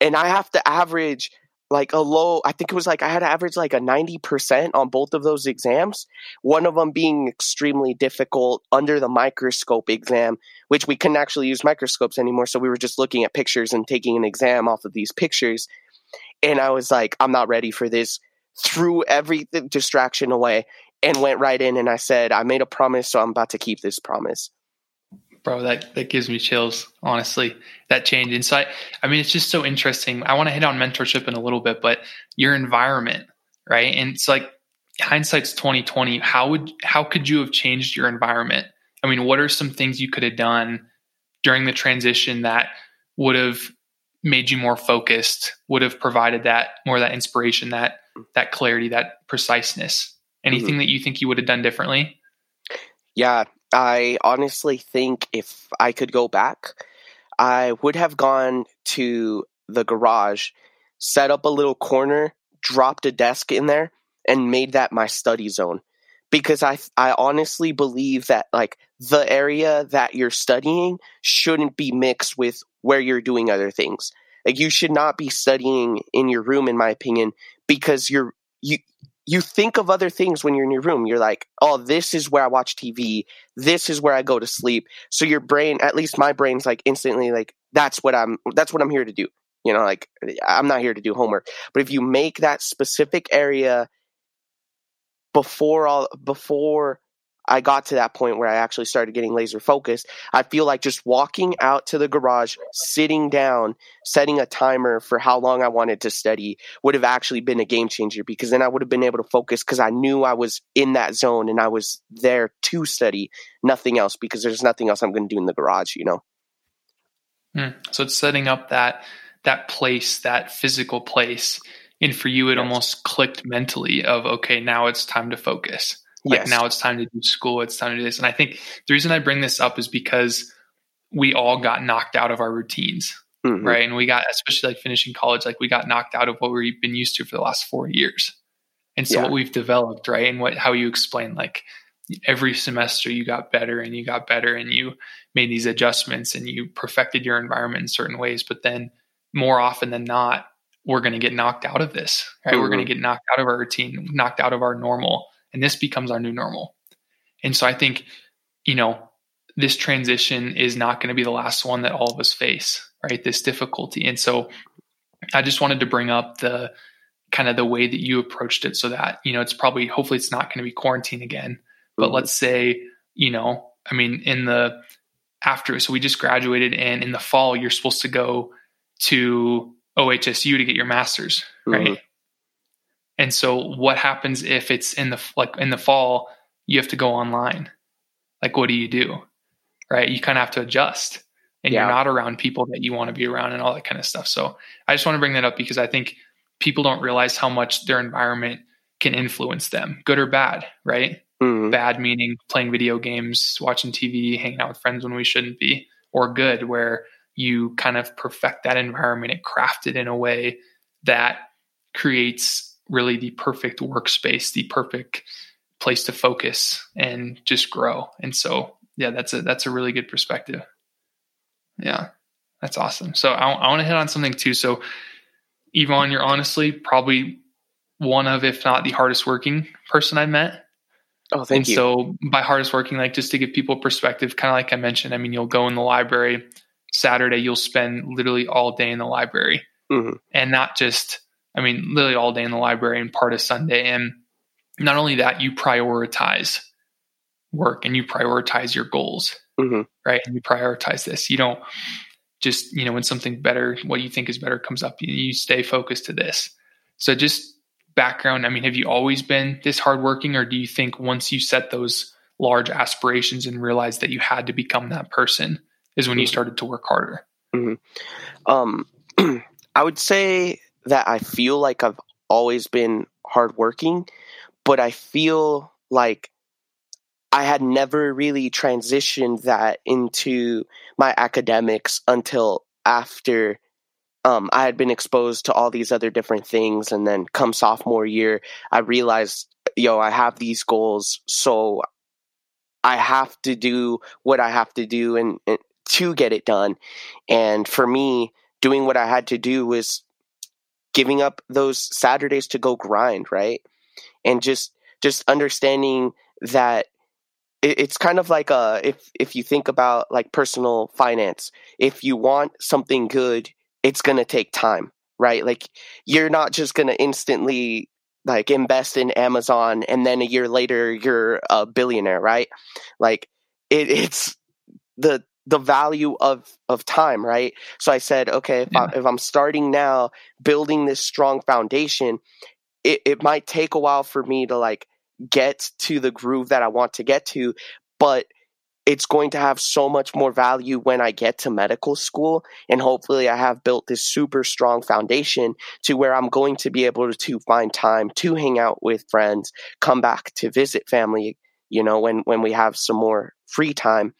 [SPEAKER 2] and I have to average like a low i think it was like i had average like a 90% on both of those exams one of them being extremely difficult under the microscope exam which we couldn't actually use microscopes anymore so we were just looking at pictures and taking an exam off of these pictures. And i was like i'm not ready for this threw every distraction away and went right in and i said i made a promise so i'm about to keep this promise
[SPEAKER 1] bro that that gives me chills honestly that change. And so I, I mean it's just so interesting. I want to hit on mentorship in a little bit but your environment right? And it's like hindsight's 2020 how would how could you have changed your environment? I mean what are some things you could have done during the transition that would have made you more focused would have provided that more that inspiration that that clarity that preciseness? Anything mm-hmm. that you think you would have done differently?
[SPEAKER 2] Yeah I honestly think if I could go back, I would have gone to the garage, set up a little corner, dropped a desk in there, and made that my study zone. Because I I honestly believe that like the area that you're studying shouldn't be mixed with where you're doing other things. Like you should not be studying in your room, in my opinion, because you're you you think of other things when you're in your room. You're like, oh, this is where I watch TV. This is where I go to sleep. So your brain, at least my brain's like instantly like, that's what I'm, that's what I'm here to do. You know, like I'm not here to do homework. But if you make that specific area before all, before I got to that point where I actually started getting laser focused. I feel like just walking out to the garage, sitting down, setting a timer for how long I wanted to study would have actually been a game changer because then I would have been able to focus because I knew I was in that zone and I was there to study, nothing else because there's nothing else I'm going to do in the garage, you know.
[SPEAKER 1] Mm. So it's setting up that that place, that physical place. And for you, it yes. almost clicked mentally of, okay, now it's time to focus like yes. now it's time to do school, it's time to do this. And I think the reason I bring this up is because we all got knocked out of our routines. Mm-hmm. Right. And we got, especially like finishing college, like we got knocked out of what we've been used to for the last four years. And so yeah. what we've developed, right? And what how you explain like every semester you got better and you got better and you made these adjustments and you perfected your environment in certain ways. But then more often than not, we're going to get knocked out of this, right? Mm-hmm. We're going to get knocked out of our routine, knocked out of our normal and this becomes our new normal. And so I think, you know, this transition is not going to be the last one that all of us face, right? This difficulty. And so I just wanted to bring up the kind of the way that you approached it so that, you know, it's probably, hopefully it's not going to be quarantine again. But mm-hmm. let's say, you know, I mean, in the after, so we just graduated and in the fall, you're supposed to go to OHSU to get your master's, right? Mm-hmm. And so what happens if it's in the like in the fall you have to go online? Like what do you do? Right? You kind of have to adjust and yeah. you're not around people that you want to be around and all that kind of stuff. So I just want to bring that up because I think people don't realize how much their environment can influence them, good or bad, right? Mm-hmm. Bad meaning playing video games, watching TV, hanging out with friends when we shouldn't be, or good where you kind of perfect that environment and craft it in a way that creates really the perfect workspace, the perfect place to focus and just grow. And so, yeah, that's a that's a really good perspective. Yeah, that's awesome. So I, I want to hit on something too. So, Yvonne, you're honestly probably one of, if not the hardest working person I've met.
[SPEAKER 2] Oh, thank
[SPEAKER 1] and
[SPEAKER 2] you.
[SPEAKER 1] So by hardest working, like just to give people perspective, kind of like I mentioned, I mean, you'll go in the library Saturday, you'll spend literally all day in the library mm-hmm. and not just, I mean, literally all day in the library and part of Sunday. And not only that, you prioritize work and you prioritize your goals, mm-hmm. right? And you prioritize this. You don't just, you know, when something better, what you think is better comes up, you, you stay focused to this. So just background, I mean, have you always been this hardworking, or do you think once you set those large aspirations and realized that you had to become that person is when mm-hmm. you started to work harder?
[SPEAKER 2] Mm-hmm. Um, I would say that I feel like I've always been hardworking, but I feel like I had never really transitioned that into my academics until after um, I had been exposed to all these other different things. And then come sophomore year, I realized, yo, I have these goals. So I have to do what I have to do and, and to get it done. And for me, doing what I had to do was giving up those Saturdays to go grind, right? And just just understanding that it's kind of like a if if you think about like personal finance, if you want something good, it's going to take time, right? Like you're not just going to instantly like invest in Amazon and then a year later you're a billionaire, right? Like it, it's the the value of of time, right? So I said, okay, if, yeah. I, if I'm starting now, building this strong foundation, it, it might take a while for me to like get to the groove that I want to get to, but it's going to have so much more value when I get to medical school. And hopefully, I have built this super strong foundation to where I'm going to be able to find time to hang out with friends, come back to visit family, you know, when, when we have some more free time.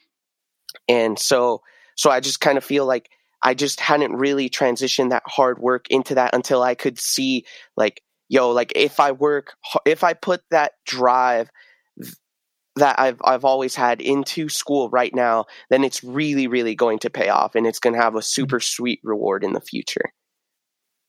[SPEAKER 2] And so, so I just kind of feel like I just hadn't really transitioned that hard work into that until I could see, like, yo, like if I work, if I put that drive that I've I've always had into school right now, then it's really really going to pay off, and it's going to have a super sweet reward in the future.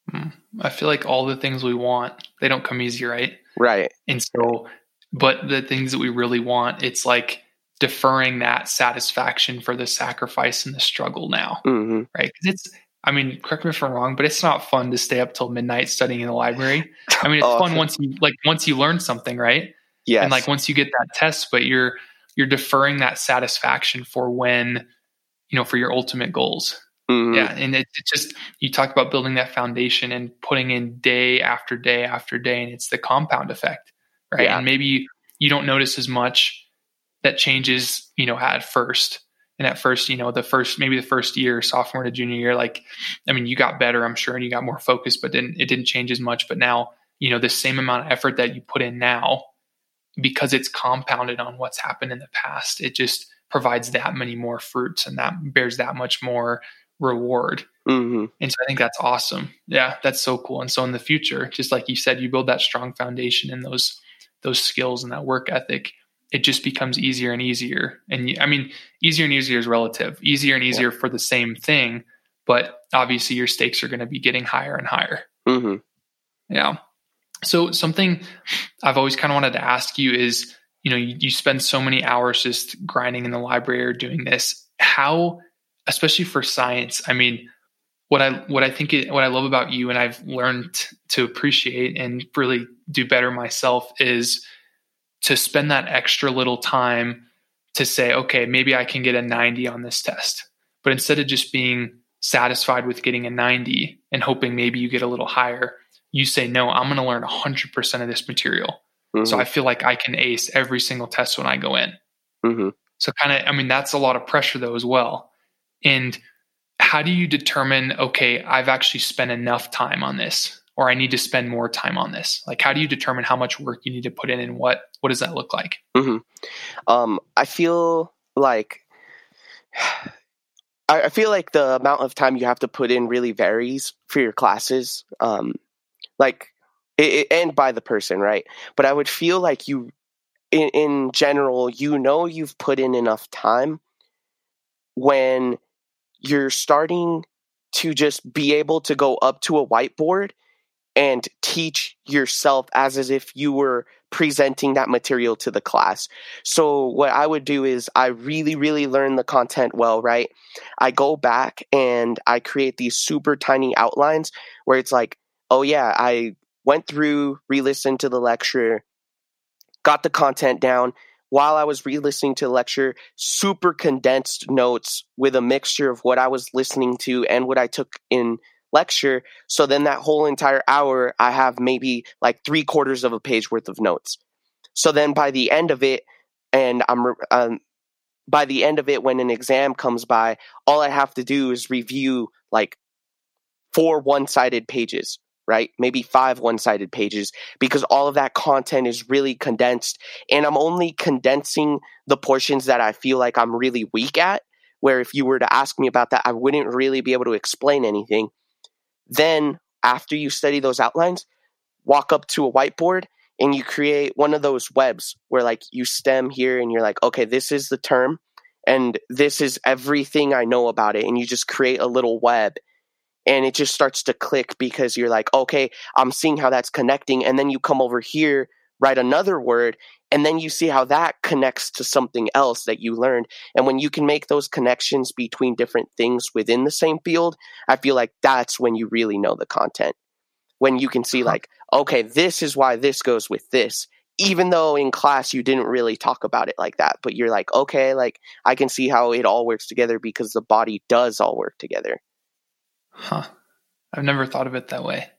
[SPEAKER 1] Hmm. I feel like all the things we want, they don't come easy, right?
[SPEAKER 2] Right.
[SPEAKER 1] And so, but the things that we really want, it's like deferring that satisfaction for the sacrifice and the struggle now, mm-hmm. right? Because it's, I mean, correct me if I'm wrong, but it's not fun to stay up till midnight studying in the library. I mean, it's oh. fun once you like once you learn something, right?
[SPEAKER 2] Yeah,
[SPEAKER 1] And like once you get that test, but you're you're deferring that satisfaction for when, you know, for your ultimate goals. Mm-hmm. Yeah. And it, it just you talk about building that foundation and putting in day after day after day, and it's the compound effect. Right. Yeah. And maybe you don't notice as much that changes, you know, at first. And at first, you know, the first maybe the first year, sophomore to junior year, like, I mean, you got better, I'm sure, and you got more focused, but didn't it didn't change as much. But now, you know, the same amount of effort that you put in now because it's compounded on what's happened in the past, it just provides that many more fruits and that bears that much more reward. Mm-hmm. And so I think that's awesome. Yeah, that's so cool. And so in the future, just like you said, you build that strong foundation and those those skills and that work ethic. It just becomes easier and easier. And I mean, easier and easier is relative. Easier and easier yeah. for the same thing, but obviously your stakes are going to be getting higher and higher. Mm-hmm. Yeah. So something I've always kind of wanted to ask you is, you know, you, you spend so many hours just grinding in the library or doing this. How, especially for science, I mean, what I what I think it, what I love about you and I've learned to appreciate and really do better myself is to spend that extra little time to say, okay, maybe I can get a 90 on this test. But instead of just being satisfied with getting a 90 and hoping maybe you get a little higher, you say, no, I'm going to learn 100% of this material. Mm-hmm. So I feel like I can ace every single test when I go in. Mm-hmm. So, kind of, I mean, that's a lot of pressure though, as well. And how do you determine, okay, I've actually spent enough time on this? Or I need to spend more time on this? Like, how do you determine how much work you need to put in and what, what does that look like?
[SPEAKER 2] Mm-hmm. Um, I feel like, I feel like the amount of time you have to put in really varies for your classes. Um, like, it, it, and by the person, right? But I would feel like you, in, in general, you know you've put in enough time when you're starting to just be able to go up to a whiteboard and teach yourself as, if you were presenting that material to the class. So what I would do is I really really learn the content well, right? I go back and I create these super tiny outlines where it's like, "Oh yeah, I went through, re-listened to the lecture, got the content down, while I was re listening to the lecture, super condensed notes with a mixture of what I was listening to and what I took in lecture. So then that whole entire hour, I have maybe like three quarters of a page worth of notes. So then by the end of it, and I'm um, by the end of it, when an exam comes by, all I have to do is review like four one sided pages right? Maybe five one sided pages because all of that content is really condensed. And I'm only condensing the portions that I feel like I'm really weak at. Where if you were to ask me about that, I wouldn't really be able to explain anything. Then, after you study those outlines, walk up to a whiteboard and you create one of those webs where, like, you stem here and you're like, okay, this is the term and this is everything I know about it. And you just create a little web and it just starts to click because you're like, okay, I'm seeing how that's connecting. And then you come over here, write another word, and then you see how that connects to something else that you learned. And when you can make those connections between different things within the same field, I feel like that's when you really know the content. When you can see, uh-huh. like, okay, this is why this goes with this. Even though in class you didn't really talk about it like that, but you're like, okay, like I can see how it all works together because the body does all work together.
[SPEAKER 1] Huh. I've never thought of it that way.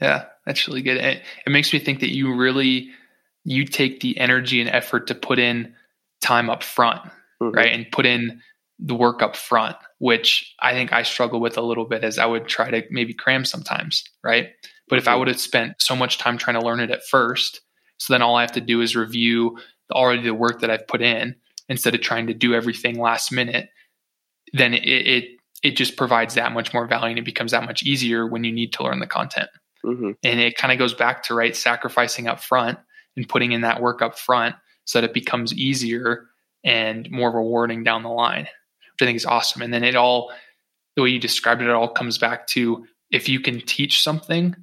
[SPEAKER 1] Yeah, that's really good. It, it makes me think that you really you take the energy and effort to put in time up front, mm-hmm. right? And put in the work up front, which I think I struggle with a little bit as I would try to maybe cram sometimes, right? But if I mm-hmm. would have spent so much time trying to learn it at first, so then all I have to do is review already the work that I've put in instead of trying to do everything last minute, then it, it it just provides that much more value and it becomes that much easier when you need to learn the content. Mm-hmm. And it kind of goes back to right sacrificing up front and putting in that work up front so that it becomes easier and more rewarding down the line, which I think is awesome. And then it all, the way you described it, it all comes back to if you can teach something,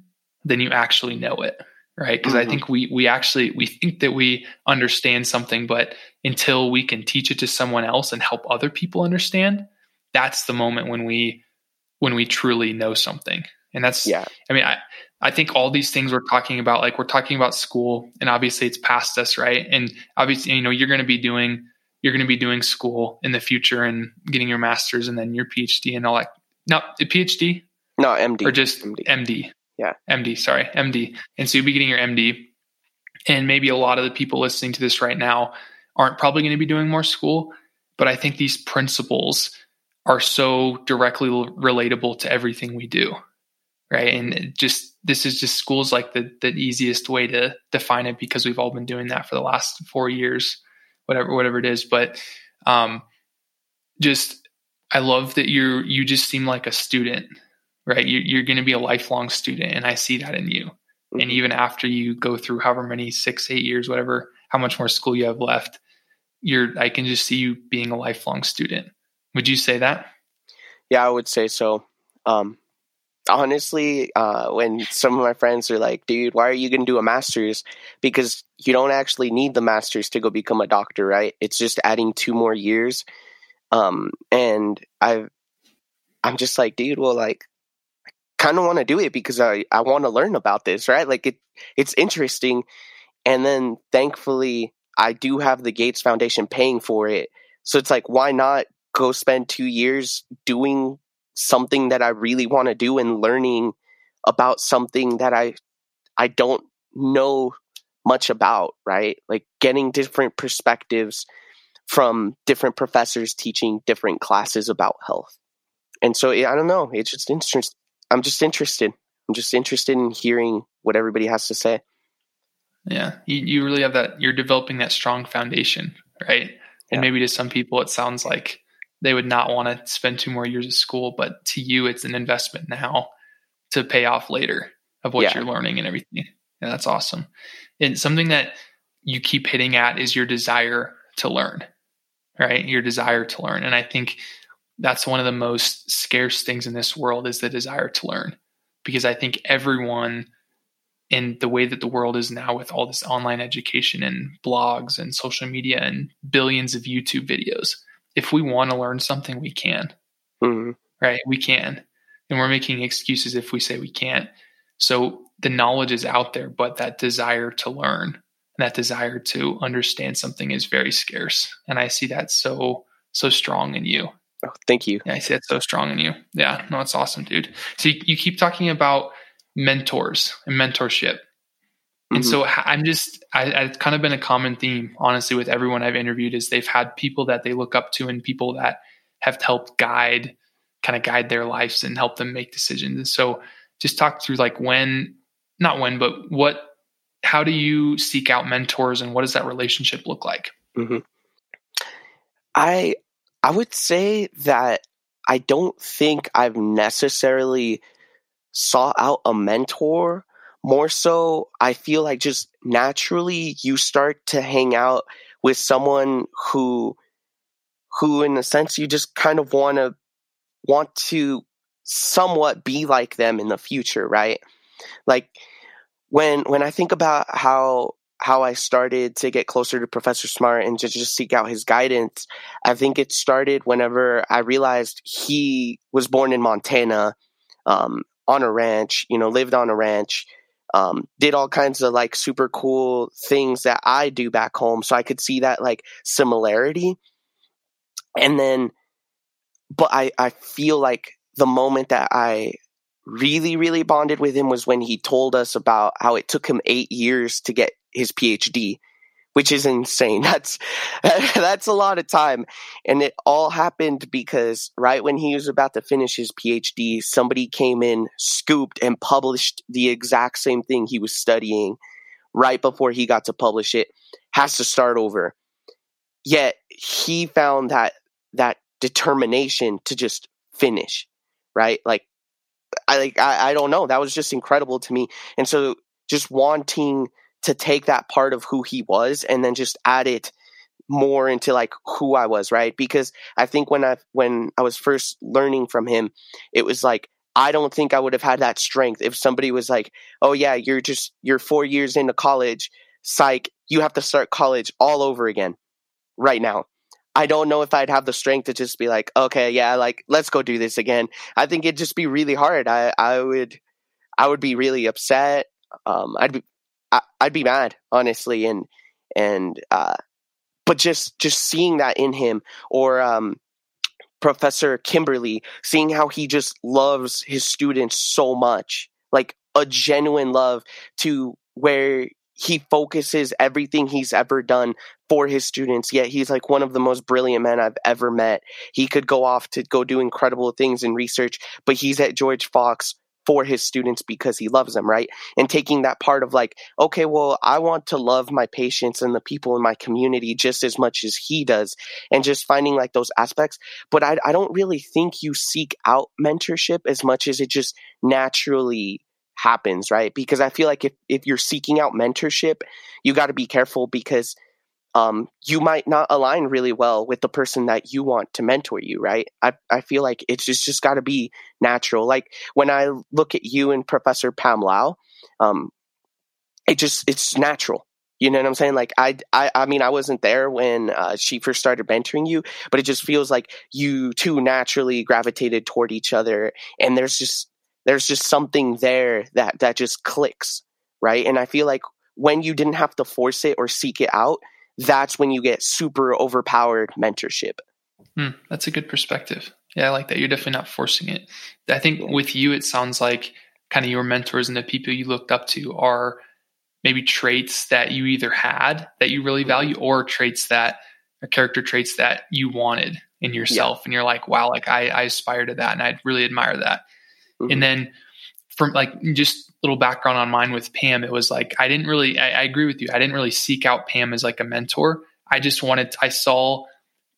[SPEAKER 1] then you actually know it, right? Because mm-hmm. I think we we actually we think that we understand something, but until we can teach it to someone else and help other people understand, that's the moment when we when we truly know something and that's yeah i mean i i think all these things we're talking about like we're talking about school and obviously it's past us right? And obviously you know you're going to be doing you're going to be doing school in the future and getting your master's and then your phd and all that. No the phd
[SPEAKER 2] no md
[SPEAKER 1] or just md, MD.
[SPEAKER 2] yeah.
[SPEAKER 1] Md sorry md and so you'll be getting your md and maybe a lot of the people listening to this right now aren't probably going to be doing more school but i think these principles are so directly relatable to everything we do right and just this is just schools like the the easiest way to define it because we've all been doing that for the last four years whatever whatever it is but um just i love that you you just seem like a student right you, you're going to be a lifelong student and i see that in you mm-hmm. and even after you go through however many six eight years whatever how much more school you have left you're i can just see you being a lifelong student would you say that?
[SPEAKER 2] Yeah, I would say so. Um, honestly, uh, when some of my friends are like, dude, why are you going to do a master's? Because you don't actually need the master's to go become a doctor, right? It's just adding two more years. Um, and I've, I'm just like, dude, well, like, I kind of want to do it because I, I want to learn about this, right? Like it, it's interesting. And then thankfully, I do have the Gates Foundation paying for it. So it's like, why not go spend two years doing something that I really want to do and learning about something that I I don't know much about, right? Like getting different perspectives from different professors teaching different classes about health. And so I don't know, it's just interesting. I'm just interested. I'm just interested in hearing what everybody has to say.
[SPEAKER 1] Yeah, you, you really have that. You're developing that strong foundation, right? And yeah. maybe to some people, it sounds like they would not want to spend two more years of school, but to you, it's an investment now to pay off later of what yeah. you're learning and everything. And that's awesome. And something that you keep hitting at is your desire to learn, right? Your desire to learn. And I think that's one of the most scarce things in this world is the desire to learn because I think everyone in the way that the world is now with all this online education and blogs and social media and billions of YouTube videos, if we want to learn something, we can. Mm-hmm. Right? We can. And we're making excuses if we say we can't. So the knowledge is out there, but that desire to learn, that desire to understand something is very scarce. And I see that so, so strong in you.
[SPEAKER 2] Oh, thank you.
[SPEAKER 1] Yeah, I see that so strong in you. Yeah, no, it's awesome, dude. So you, you keep talking about mentors and mentorship. And mm-hmm. so I'm just, I, it's kind of been a common theme, honestly, with everyone I've interviewed is they've had people that they look up to and people that have helped guide, kind of guide their lives and help them make decisions. And so just talk through like when, not when, but what, how do you seek out mentors and what does that relationship look like?
[SPEAKER 2] Mm-hmm. I, I would say that I don't think I've necessarily sought out a mentor. More so, I feel like just naturally you start to hang out with someone who, who in a sense you just kind of want to, want to somewhat be like them in the future, right? Like when, when I think about how how I started to get closer to Professor Smart and to just seek out his guidance, I think it started whenever I realized he was born in Montana, um, on a ranch, you know, lived on a ranch, um, did all kinds of like super cool things that I do back home. So I could see that like similarity. And then, but I, I feel like the moment that I really, really bonded with him was when he told us about how it took him eight years to get his PhD, which is insane. That's that's a lot of time, and it all happened because right when he was about to finish his PhD, somebody came in, scooped, and published the exact same thing he was studying right before he got to publish it. Has to start over. Yet he found that that determination to just finish, right? Like I like I, I don't know. That was just incredible to me. And so just wanting to take that part of who he was and then just add it more into like who I was, right? Because I think when I when I was first learning from him, it was like I don't think I would have had that strength if somebody was like, "Oh yeah, you're just you're 4 years into college, psych, you have to start college all over again right now." I don't know if I'd have the strength to just be like, "Okay, yeah, like let's go do this again." I think it'd just be really hard. I I would I would be really upset. Um, I'd be I, would be mad, honestly, and and uh, but just just seeing that in him, or um, Professor Kimberly, seeing how he just loves his students so much, like a genuine love to where he focuses everything he's ever done for his students yet he's like one of the most brilliant men i've ever met. He could go off to go do incredible things in research but he's at george fox for his students because he loves them, right? And taking that part of like, okay, well, I want to love my patients and the people in my community just as much as he does, and just finding like those aspects. But I, I don't really think you seek out mentorship as much as it just naturally happens, right? Because I feel like if, if you're seeking out mentorship, you got to be careful because um, you might not align really well with the person that you want to mentor you, right? I, I feel like it's just, just got to be natural. Like when I look at you and Professor Pam Lau, um, it just, it's natural. You know what I'm saying? Like I, I, I mean, I wasn't there when uh, she first started mentoring you, but it just feels like you two naturally gravitated toward each other, and there's just, there's just something there that that just clicks, right? And I feel like when you didn't have to force it or seek it out, that's when you get super overpowered mentorship.
[SPEAKER 1] Hmm, that's a good perspective. Yeah, I like that. You're definitely not forcing it. I think with you, it sounds like kind of your mentors and the people you looked up to are maybe traits that you either had that you really value or traits that or character traits that you wanted in yourself. Yeah. And you're like, wow, like I, I aspire to that and I really admire that. Mm-hmm. And then from like just little background on mine with Pam, it was like I didn't really. I, I agree with you. I didn't really seek out Pam as like a mentor. I just wanted. I saw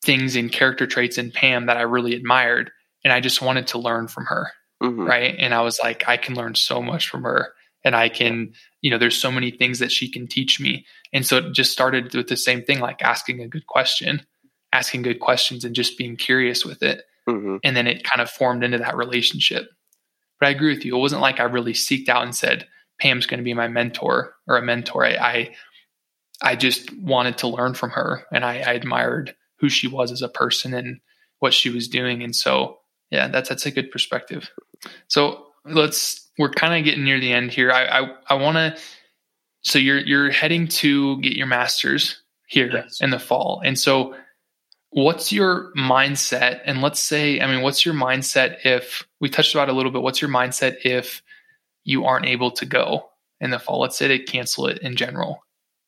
[SPEAKER 1] things in character traits in Pam that I really admired, and I just wanted to learn from her. Mm-hmm. Right, and I was like, I can learn so much from her, and I can, you know, there's so many things that she can teach me. And so it just started with the same thing, like asking a good question, asking good questions, and just being curious with it. Mm-hmm. And then it kind of formed into that relationship. But I agree with you. It wasn't like I really seeked out and said, Pam's going to be my mentor or a mentor. I, I, I just wanted to learn from her and I, I admired who she was as a person and what she was doing. And so, yeah, that's, that's a good perspective. So let's, we're kind of getting near the end here. I, I, I want to, so you're, you're heading to get your master's here yes. in the fall. And so what's your mindset? And let's say, I mean, what's your mindset if we touched about a little bit? What's your mindset if you aren't able to go in the fall? Let's say they cancel it in general.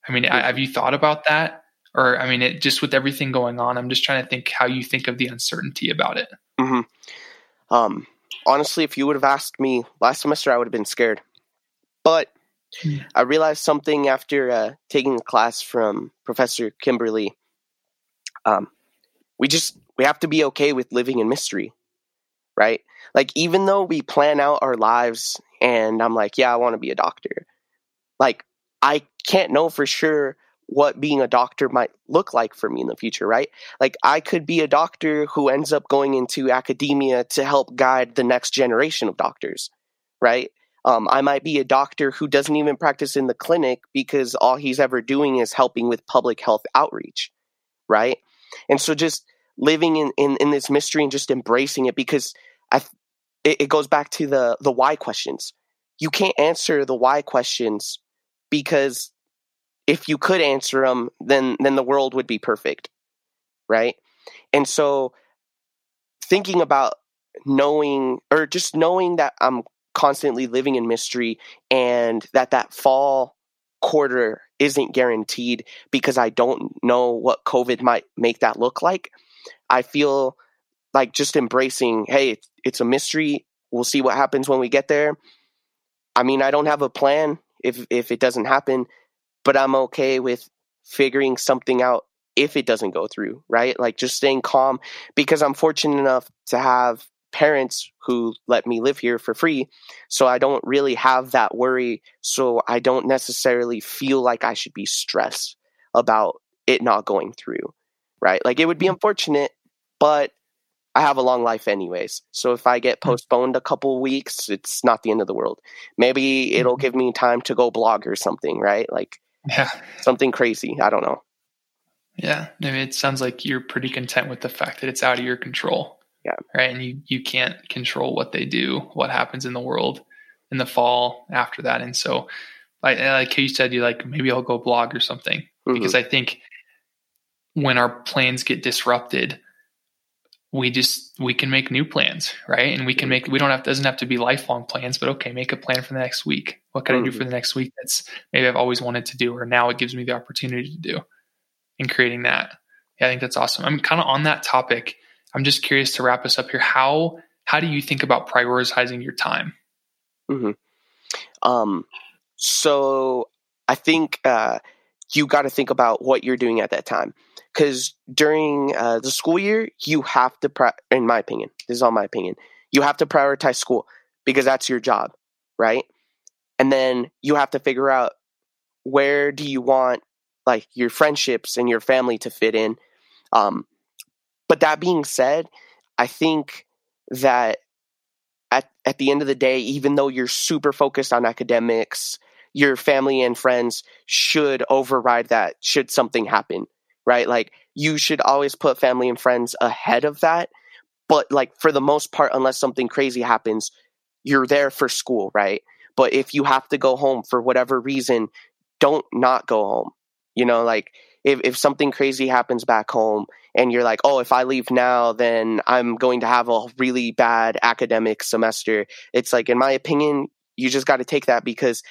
[SPEAKER 1] I mean, have you thought about that? Or, I mean, it just with everything going on, I'm just trying to think how you think of the uncertainty about it.
[SPEAKER 2] Mm-hmm. Um, honestly, if you would have asked me last semester, I would have been scared. But hmm. I realized something after uh, taking a class from Professor Kimberly. Um, we just we have to be okay with living in mystery right? Like even though we plan out our lives and i'm like yeah i want to be a doctor like i can't know for sure what being a doctor might look like for me in the future right? Like i could be a doctor who ends up going into academia to help guide the next generation of doctors right? Um, i might be a doctor who doesn't even practice in the clinic because all he's ever doing is helping with public health outreach right and so just living in, in, in this mystery and just embracing it because I, it, it goes back to the, the why questions. You can't answer the why questions because if you could answer them, then, then the world would be perfect. Right. And so thinking about knowing or just knowing that I'm constantly living in mystery and that that fall quarter isn't guaranteed because I don't know what COVID might make that look like. I feel like just embracing, hey, it's, a mystery. We'll see what happens when we get there. I mean, I don't have a plan if if it doesn't happen, but I'm okay with figuring something out if it doesn't go through, right? Like just staying calm because I'm fortunate enough to have parents who let me live here for free. So I don't really have that worry. So I don't necessarily feel like I should be stressed about it not going through, right? Like it would be mm-hmm. unfortunate, but I have a long life anyways. So if I get mm. postponed a couple weeks, it's not the end of the world. Maybe it'll mm-hmm. give me time to go blog or something, right? Like yeah. something crazy. I don't know.
[SPEAKER 1] Yeah. I mean, it sounds like you're pretty content with the fact that it's out of your control.
[SPEAKER 2] Yeah.
[SPEAKER 1] Right. And you, you can't control what they do, what happens in the world in the fall after that. And so, like, like you said, you like, maybe I'll go blog or something mm-hmm. because I think when our plans get disrupted, we just we can make new plans right and we can make we don't have doesn't have to be lifelong plans but okay make a plan for the next week what can mm-hmm. i do for mm-hmm. the next week that's maybe i've always wanted to do or now it gives me the opportunity to do and creating that yeah i think that's awesome i'm kind of on that topic i'm just curious to wrap us up here. How how do you think about prioritizing your time?
[SPEAKER 2] Mm-hmm. um so i think uh you got to think about what you're doing at that time. Because during uh, the school year you have to pri- in my opinion this is all my opinion you have to prioritize school because that's your job right? And then you have to figure out where do you want like your friendships and your family to fit in. Um, but that being said i think that at, at the end of the day even though you're super focused on academics your family and friends should override that should something happen right? Like you should always put family and friends ahead of that. But like for the most part, unless something crazy happens, you're there for school, right? But if you have to go home for whatever reason, don't not go home. You know, like if, if something crazy happens back home and you're like, oh, if I leave now, then I'm going to have a really bad academic semester. It's like, in my opinion, you just got to take that because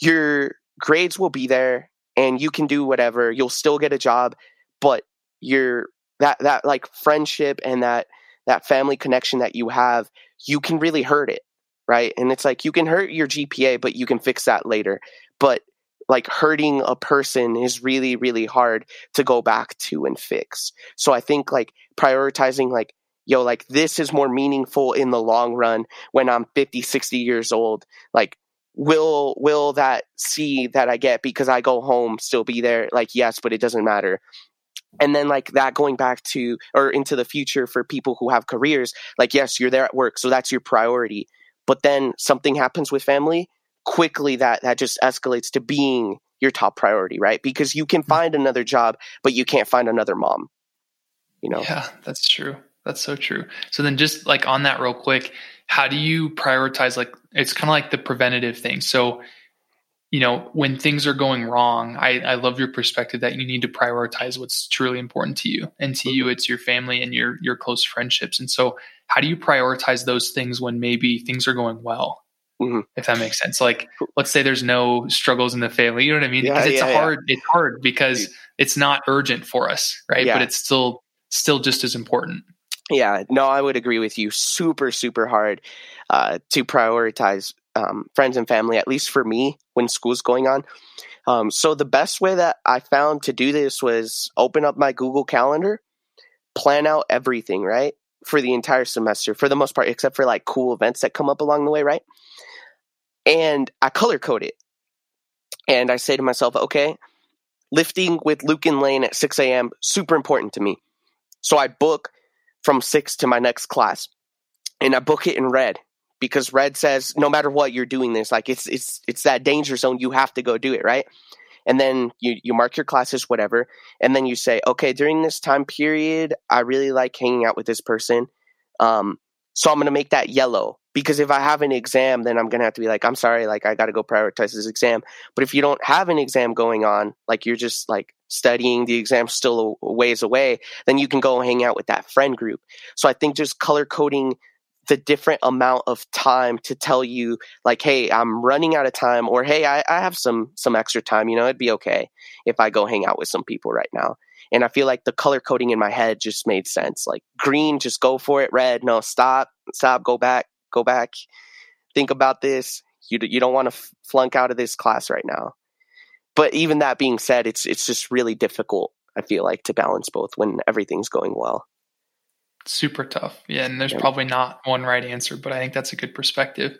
[SPEAKER 2] your grades will be there and you can do whatever you'll still get a job but you're that that like friendship and that that family connection that you have you can really hurt it right? And it's like you can hurt your GPA, but you can fix that later. But like hurting a person is really, really hard to go back to and fix. So I think like prioritizing like, yo, like this is more meaningful in the long run when I'm 50, 60 years old. Like, will will that C that I get because I go home still be there? Like, yes, but it doesn't matter and then like that going back to or into the future for people who have careers like yes you're there at work so that's your priority but then something happens with family quickly that that just escalates to being your top priority right because you can mm. find another job but you can't find another mom you know
[SPEAKER 1] yeah that's true that's so true so then just like on that real quick how do you prioritize like it's kind of like the preventative thing so you know, when things are going wrong, I, I love your perspective that you need to prioritize what's truly important to you. And to you, mm-hmm. it's your family and your your close friendships. And so how do you prioritize those things when maybe things are going well? Mm-hmm. If that makes sense. Like let's say there's no struggles in the family. You know what I mean? Yeah, because it's yeah, hard, yeah. it's hard because it's not urgent for us, right? But it's still still just as important.
[SPEAKER 2] Yeah, no, I would agree with you. Super, super hard uh, to prioritize um, friends and family, at least for me, when school's going on. Um, so the best way that I found to do this was open up my Google Calendar, plan out everything, right? For the entire semester, for the most part, except for like cool events that come up along the way, right? And I color code it. And I say to myself, okay, lifting with Luke and Lane at 6 a.m., super important to me. So I book from 6 to my next class. And I book it in red because red says no matter what you're doing this like it's it's it's that danger zone you have to go do it right and then you you mark your classes whatever and then you say okay during this time period i really like hanging out with this person um so i'm going to make that yellow because if i have an exam then i'm going to have to be like i'm sorry like i got to go prioritize this exam. But if you don't have an exam going on like you're just like studying the exam still a ways away then you can go hang out with that friend group. So i think just color coding the different amount of time to tell you like hey i'm running out of time or hey I, I have some some extra time you know it'd be okay if i go hang out with some people right now and i feel like the color coding in my head just made sense. Like green just go for it. Red no stop stop go back go back. Think about this. You, you don't want to flunk out of this class right now. But even that being said it's it's just really difficult i feel like to balance both when everything's going well.
[SPEAKER 1] Super tough. Yeah, and there's probably not one right answer, but I think that's a good perspective.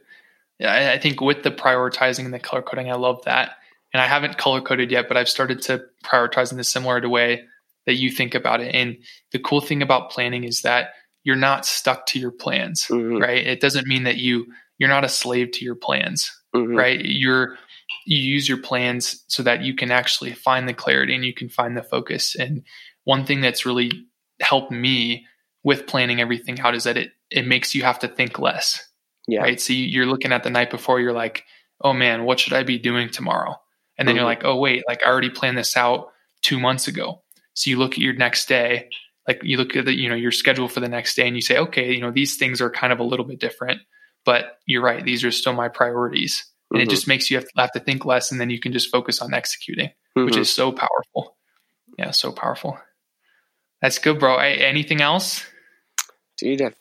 [SPEAKER 1] Yeah, I, I think with the prioritizing and the color coding, I love that. And I haven't color coded yet, but I've started to prioritize in a similar to way that you think about it. And the cool thing about planning is that you're not stuck to your plans, mm-hmm. right? It doesn't mean that you you're not a slave to your plans, mm-hmm. right? You're you use your plans so that you can actually find the clarity and you can find the focus. And one thing that's really helped me with planning everything out is that it it makes you have to think less. Yeah. Right. So you're looking at the night before, you're like, oh man, what should I be doing tomorrow? And then mm-hmm. you're like, oh wait, like I already planned this out two months ago. So you look at your next day, like you look at the, you know, your schedule for the next day and you say, okay, you know, these things are kind of a little bit different, but you're right. These are still my priorities. And mm-hmm. it just makes you have to, have to, think less and then you can just focus on executing, mm-hmm. which is so powerful. Yeah, so powerful. That's good, bro. anything else?
[SPEAKER 2] Dude, I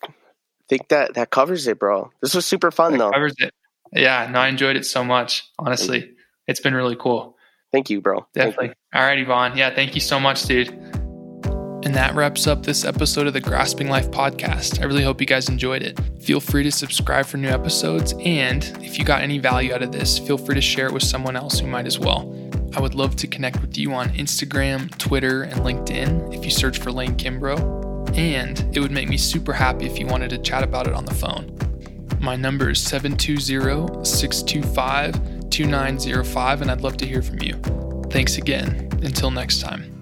[SPEAKER 2] think that that covers it, bro. This was super fun, that though. Covers it.
[SPEAKER 1] Yeah, no, I enjoyed it so much. Honestly, it's been really cool.
[SPEAKER 2] Thank you, bro.
[SPEAKER 1] Definitely. All right, Bon. Yeah, thank you so much, dude. And that wraps up this episode of the Grasping Life podcast. I really hope you guys enjoyed it. Feel free to subscribe for new episodes. And if you got any value out of this, feel free to share it with someone else who might as well. I would love to connect with you on Instagram, Twitter, and LinkedIn if you search for Lane Kimbrough and it would make me super happy if you wanted to chat about it on the phone. My number is 720 625 2905, and I'd love to hear from you. Thanks again. Until next time.